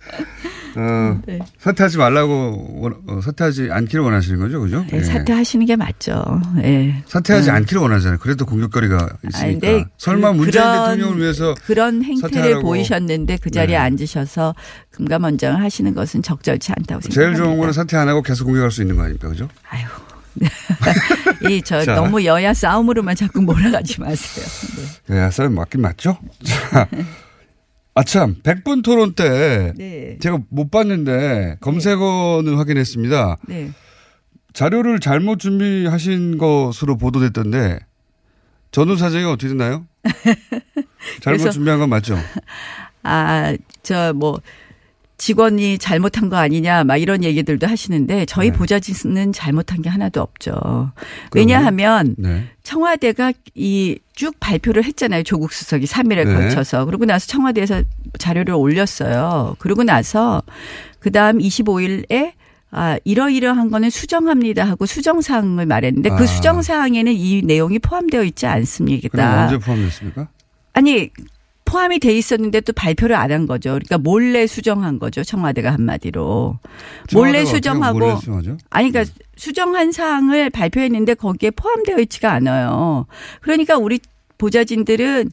[SPEAKER 4] 어,
[SPEAKER 8] 네.
[SPEAKER 4] 사퇴하지 말라고 원- 어, 사퇴하지 않기를 원하시는 거죠, 그죠?
[SPEAKER 8] 네,
[SPEAKER 4] 예.
[SPEAKER 8] 사퇴하시는 게 맞죠. 네.
[SPEAKER 4] 사퇴하지
[SPEAKER 8] 음.
[SPEAKER 4] 않기를 원하잖아요. 그래도 공격거리가 있으니까.
[SPEAKER 8] 아니, 근데
[SPEAKER 4] 설마
[SPEAKER 8] 그-
[SPEAKER 4] 문재인
[SPEAKER 8] 그런-
[SPEAKER 4] 대통령을 위해서
[SPEAKER 8] 그런 행태를
[SPEAKER 4] 사퇴하라고.
[SPEAKER 8] 보이셨는데 그 자리에
[SPEAKER 4] 네.
[SPEAKER 8] 앉으셔서 금감원장을 하시는 것은 적절치 않다고
[SPEAKER 4] 제일
[SPEAKER 8] 생각합니다.
[SPEAKER 4] 좋은 거는 사퇴 안 하고 계속 공격할 수 있는 거 아닙니까, 그죠?
[SPEAKER 8] 이저
[SPEAKER 4] 자.
[SPEAKER 8] 너무 여야 싸움으로만 자꾸 몰아가지 마세요. 네.
[SPEAKER 4] 네, 싸움 맞긴 맞죠? 자, 아참, 100분 토론 때
[SPEAKER 8] 네.
[SPEAKER 4] 제가 못 봤는데 검색어는 확인했습니다.
[SPEAKER 8] 네.
[SPEAKER 4] 자료를 잘못 준비하신 것으로 보도됐던데 전후 사정이 어떻게 됐나요? 잘못 준비한 건 맞죠?
[SPEAKER 8] 아, 저 뭐 직원이 잘못한 거 아니냐 막 이런 얘기들도 하시는데 저희
[SPEAKER 4] 네.
[SPEAKER 8] 보좌진은 잘못한 게 하나도 없죠. 왜냐하면
[SPEAKER 4] 네.
[SPEAKER 8] 청와대가 이 쭉 발표를 했잖아요. 조국 수석이 3일에
[SPEAKER 4] 네.
[SPEAKER 8] 걸쳐서. 그러고 나서 청와대에서 자료를 올렸어요. 그러고 나서 그다음 25일에 아, 이러이러한 거는 수정합니다 하고 수정사항을 말했는데
[SPEAKER 4] 아.
[SPEAKER 8] 그 수정사항에는 이 내용이 포함되어 있지 않습니다.
[SPEAKER 4] 그럼 언제 포함됐습니까?
[SPEAKER 8] 아니 포함이 돼 있었는데 또 발표를 안 한 거죠. 그러니까 몰래 수정한 거죠. 청와대가 한마디로 몰래 수정하고
[SPEAKER 4] 몰래?
[SPEAKER 8] 아니 그러니까 수정한 사항을 발표했는데 거기에 포함되어 있지가 않아요. 그러니까 우리 보좌진들은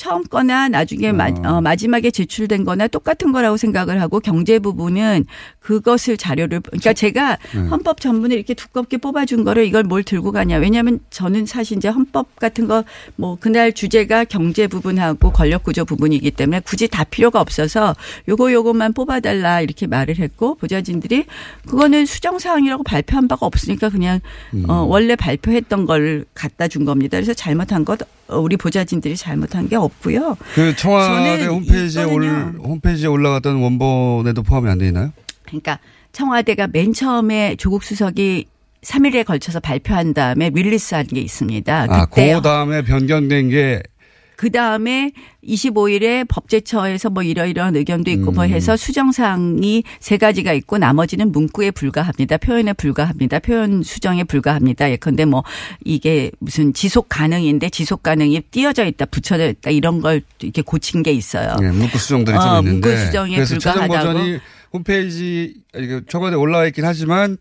[SPEAKER 8] 처음 거나 나중에 마, 어, 마지막에 제출된 거나 똑같은 거라고 생각을 하고 경제 부분은 그것을 자료를 그러니까 제가
[SPEAKER 4] 네.
[SPEAKER 8] 헌법 전문을 이렇게 두껍게 뽑아준 거를 이걸 뭘 들고 가냐. 왜냐하면 저는 사실 이제 헌법 같은 거 뭐 그날 주제가 경제 부분하고 권력 구조 부분이기 때문에 굳이 다 필요가 없어서 요거 요것만 뽑아달라 이렇게 말을 했고 보좌진들이 그거는 수정 사항이라고 발표한 바가 없으니까 그냥 어, 원래 발표했던 걸 갖다 준 겁니다. 그래서 잘못한 것 어, 우리 보좌진들이 잘못한 게 없고요.
[SPEAKER 4] 그 청와대 홈페이지에 올. 홈페이지에 올라갔던 원본에도 포함이 안돼 있나요?
[SPEAKER 8] 그러니까 청와대가 맨 처음에 조국 수석이 3일에 걸쳐서 발표한 다음에 릴리스한 게 있습니다.
[SPEAKER 4] 아,
[SPEAKER 8] 그때
[SPEAKER 4] 그 다음에 변경된 게
[SPEAKER 8] 그 다음에 25일에 법제처에서 뭐 이러이러한 의견도 있고 뭐
[SPEAKER 4] 음.
[SPEAKER 8] 해서 수정사항이 세 가지가 있고 나머지는 문구에 불과합니다. 표현에 불과합니다. 표현 수정에 불과합니다. 예컨대 뭐 이게 무슨 지속 가능인데 지속 가능이 띄어져 있다, 붙여져 있다 이런 걸 이렇게 고친 게 있어요.
[SPEAKER 4] 네, 문구 수정들이
[SPEAKER 8] 어,
[SPEAKER 4] 좀 있는데
[SPEAKER 8] 문구 수정에 불과하다고.
[SPEAKER 4] 버전이 홈페이지 이거 청와대 올라와 있긴 하지만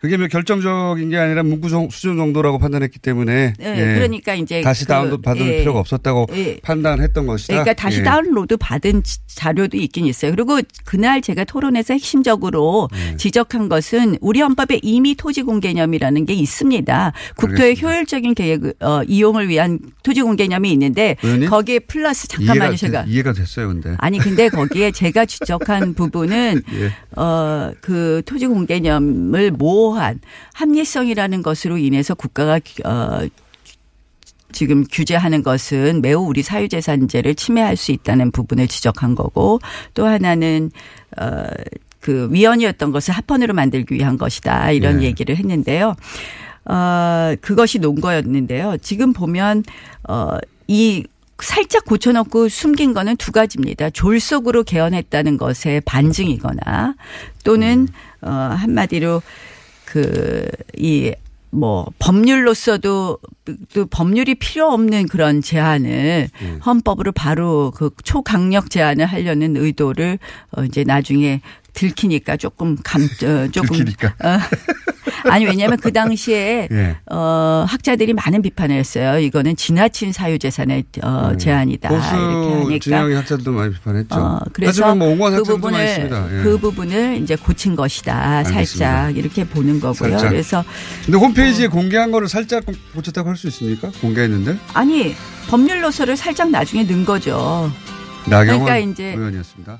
[SPEAKER 4] 그게 뭐 결정적인 게 아니라 문구 정- 수정 정도라고 판단했기 때문에
[SPEAKER 8] 네,
[SPEAKER 4] 예,
[SPEAKER 8] 그러니까 이제
[SPEAKER 4] 다시
[SPEAKER 8] 그,
[SPEAKER 4] 다운로드 받을
[SPEAKER 8] 예.
[SPEAKER 4] 필요가 없었다고
[SPEAKER 8] 예.
[SPEAKER 4] 판단했던 것이다.
[SPEAKER 8] 그러니까 다시
[SPEAKER 4] 예.
[SPEAKER 8] 다운로드 받은 지- 자료도 있긴 있어요. 그리고 그날 제가 토론에서 핵심적으로
[SPEAKER 4] 네.
[SPEAKER 8] 지적한 것은 우리 헌법에 이미 토지공개념이라는 게 있습니다. 국토의
[SPEAKER 4] 알겠습니다.
[SPEAKER 8] 효율적인 계획 어, 이용을 위한 토지공개념이 있는데
[SPEAKER 4] 의원님?
[SPEAKER 8] 거기에 플러스 잠깐만요,
[SPEAKER 4] 이해가,
[SPEAKER 8] 제가.
[SPEAKER 4] 돼- 이해가 됐어요, 근데.
[SPEAKER 8] 아니 근데 거기에 제가 지적한 부분은
[SPEAKER 4] 예.
[SPEAKER 8] 어 그 토지 공개념을 모호한 합리성이라는 것으로 인해서 국가가 어 지금 규제하는 것은 매우 우리 사유재산제를 침해할 수 있다는 부분을 지적한 거고 또 하나는 어 그 위헌이었던 것을 합헌으로 만들기 위한 것이다 이런
[SPEAKER 4] 네.
[SPEAKER 8] 얘기를 했는데요. 어 그것이 논거였는데요. 지금 보면 어 이 살짝 고쳐놓고 숨긴 거는 두 가지입니다. 졸속으로 개헌했다는 것의 반증이거나 또는 어 한마디로 그이 뭐 법률로서도 또 법률이 필요 없는 그런 제안을 헌법으로 바로 그 초강력 제안을 하려는 의도를 어 이제 나중에 들키니까 조금 감 어, 조금
[SPEAKER 4] 들키니까.
[SPEAKER 8] 어, 아니 왜냐하면 그 당시에
[SPEAKER 4] 예.
[SPEAKER 8] 어, 학자들이 많은 비판을 했어요. 이거는 지나친 사유 재산의 어, 제한이다 이렇게 하니까.
[SPEAKER 4] 학자들도 많이 비판했죠.
[SPEAKER 8] 어, 그래서
[SPEAKER 4] 뭐
[SPEAKER 8] 그 부분을.
[SPEAKER 4] 예.
[SPEAKER 8] 그 부분을 이제 고친 것이다
[SPEAKER 4] 알겠습니다.
[SPEAKER 8] 살짝 이렇게 보는 거고요.
[SPEAKER 4] 살짝.
[SPEAKER 8] 그래서
[SPEAKER 4] 근데 홈페이지에 공개한 거를 살짝 고쳤다고 할 수 있습니까? 공개했는데
[SPEAKER 8] 아니 법률 노서를 살짝 나중에 넣은 거죠.
[SPEAKER 4] 나경원
[SPEAKER 8] 그러니까 이제
[SPEAKER 4] 의원이었습니다.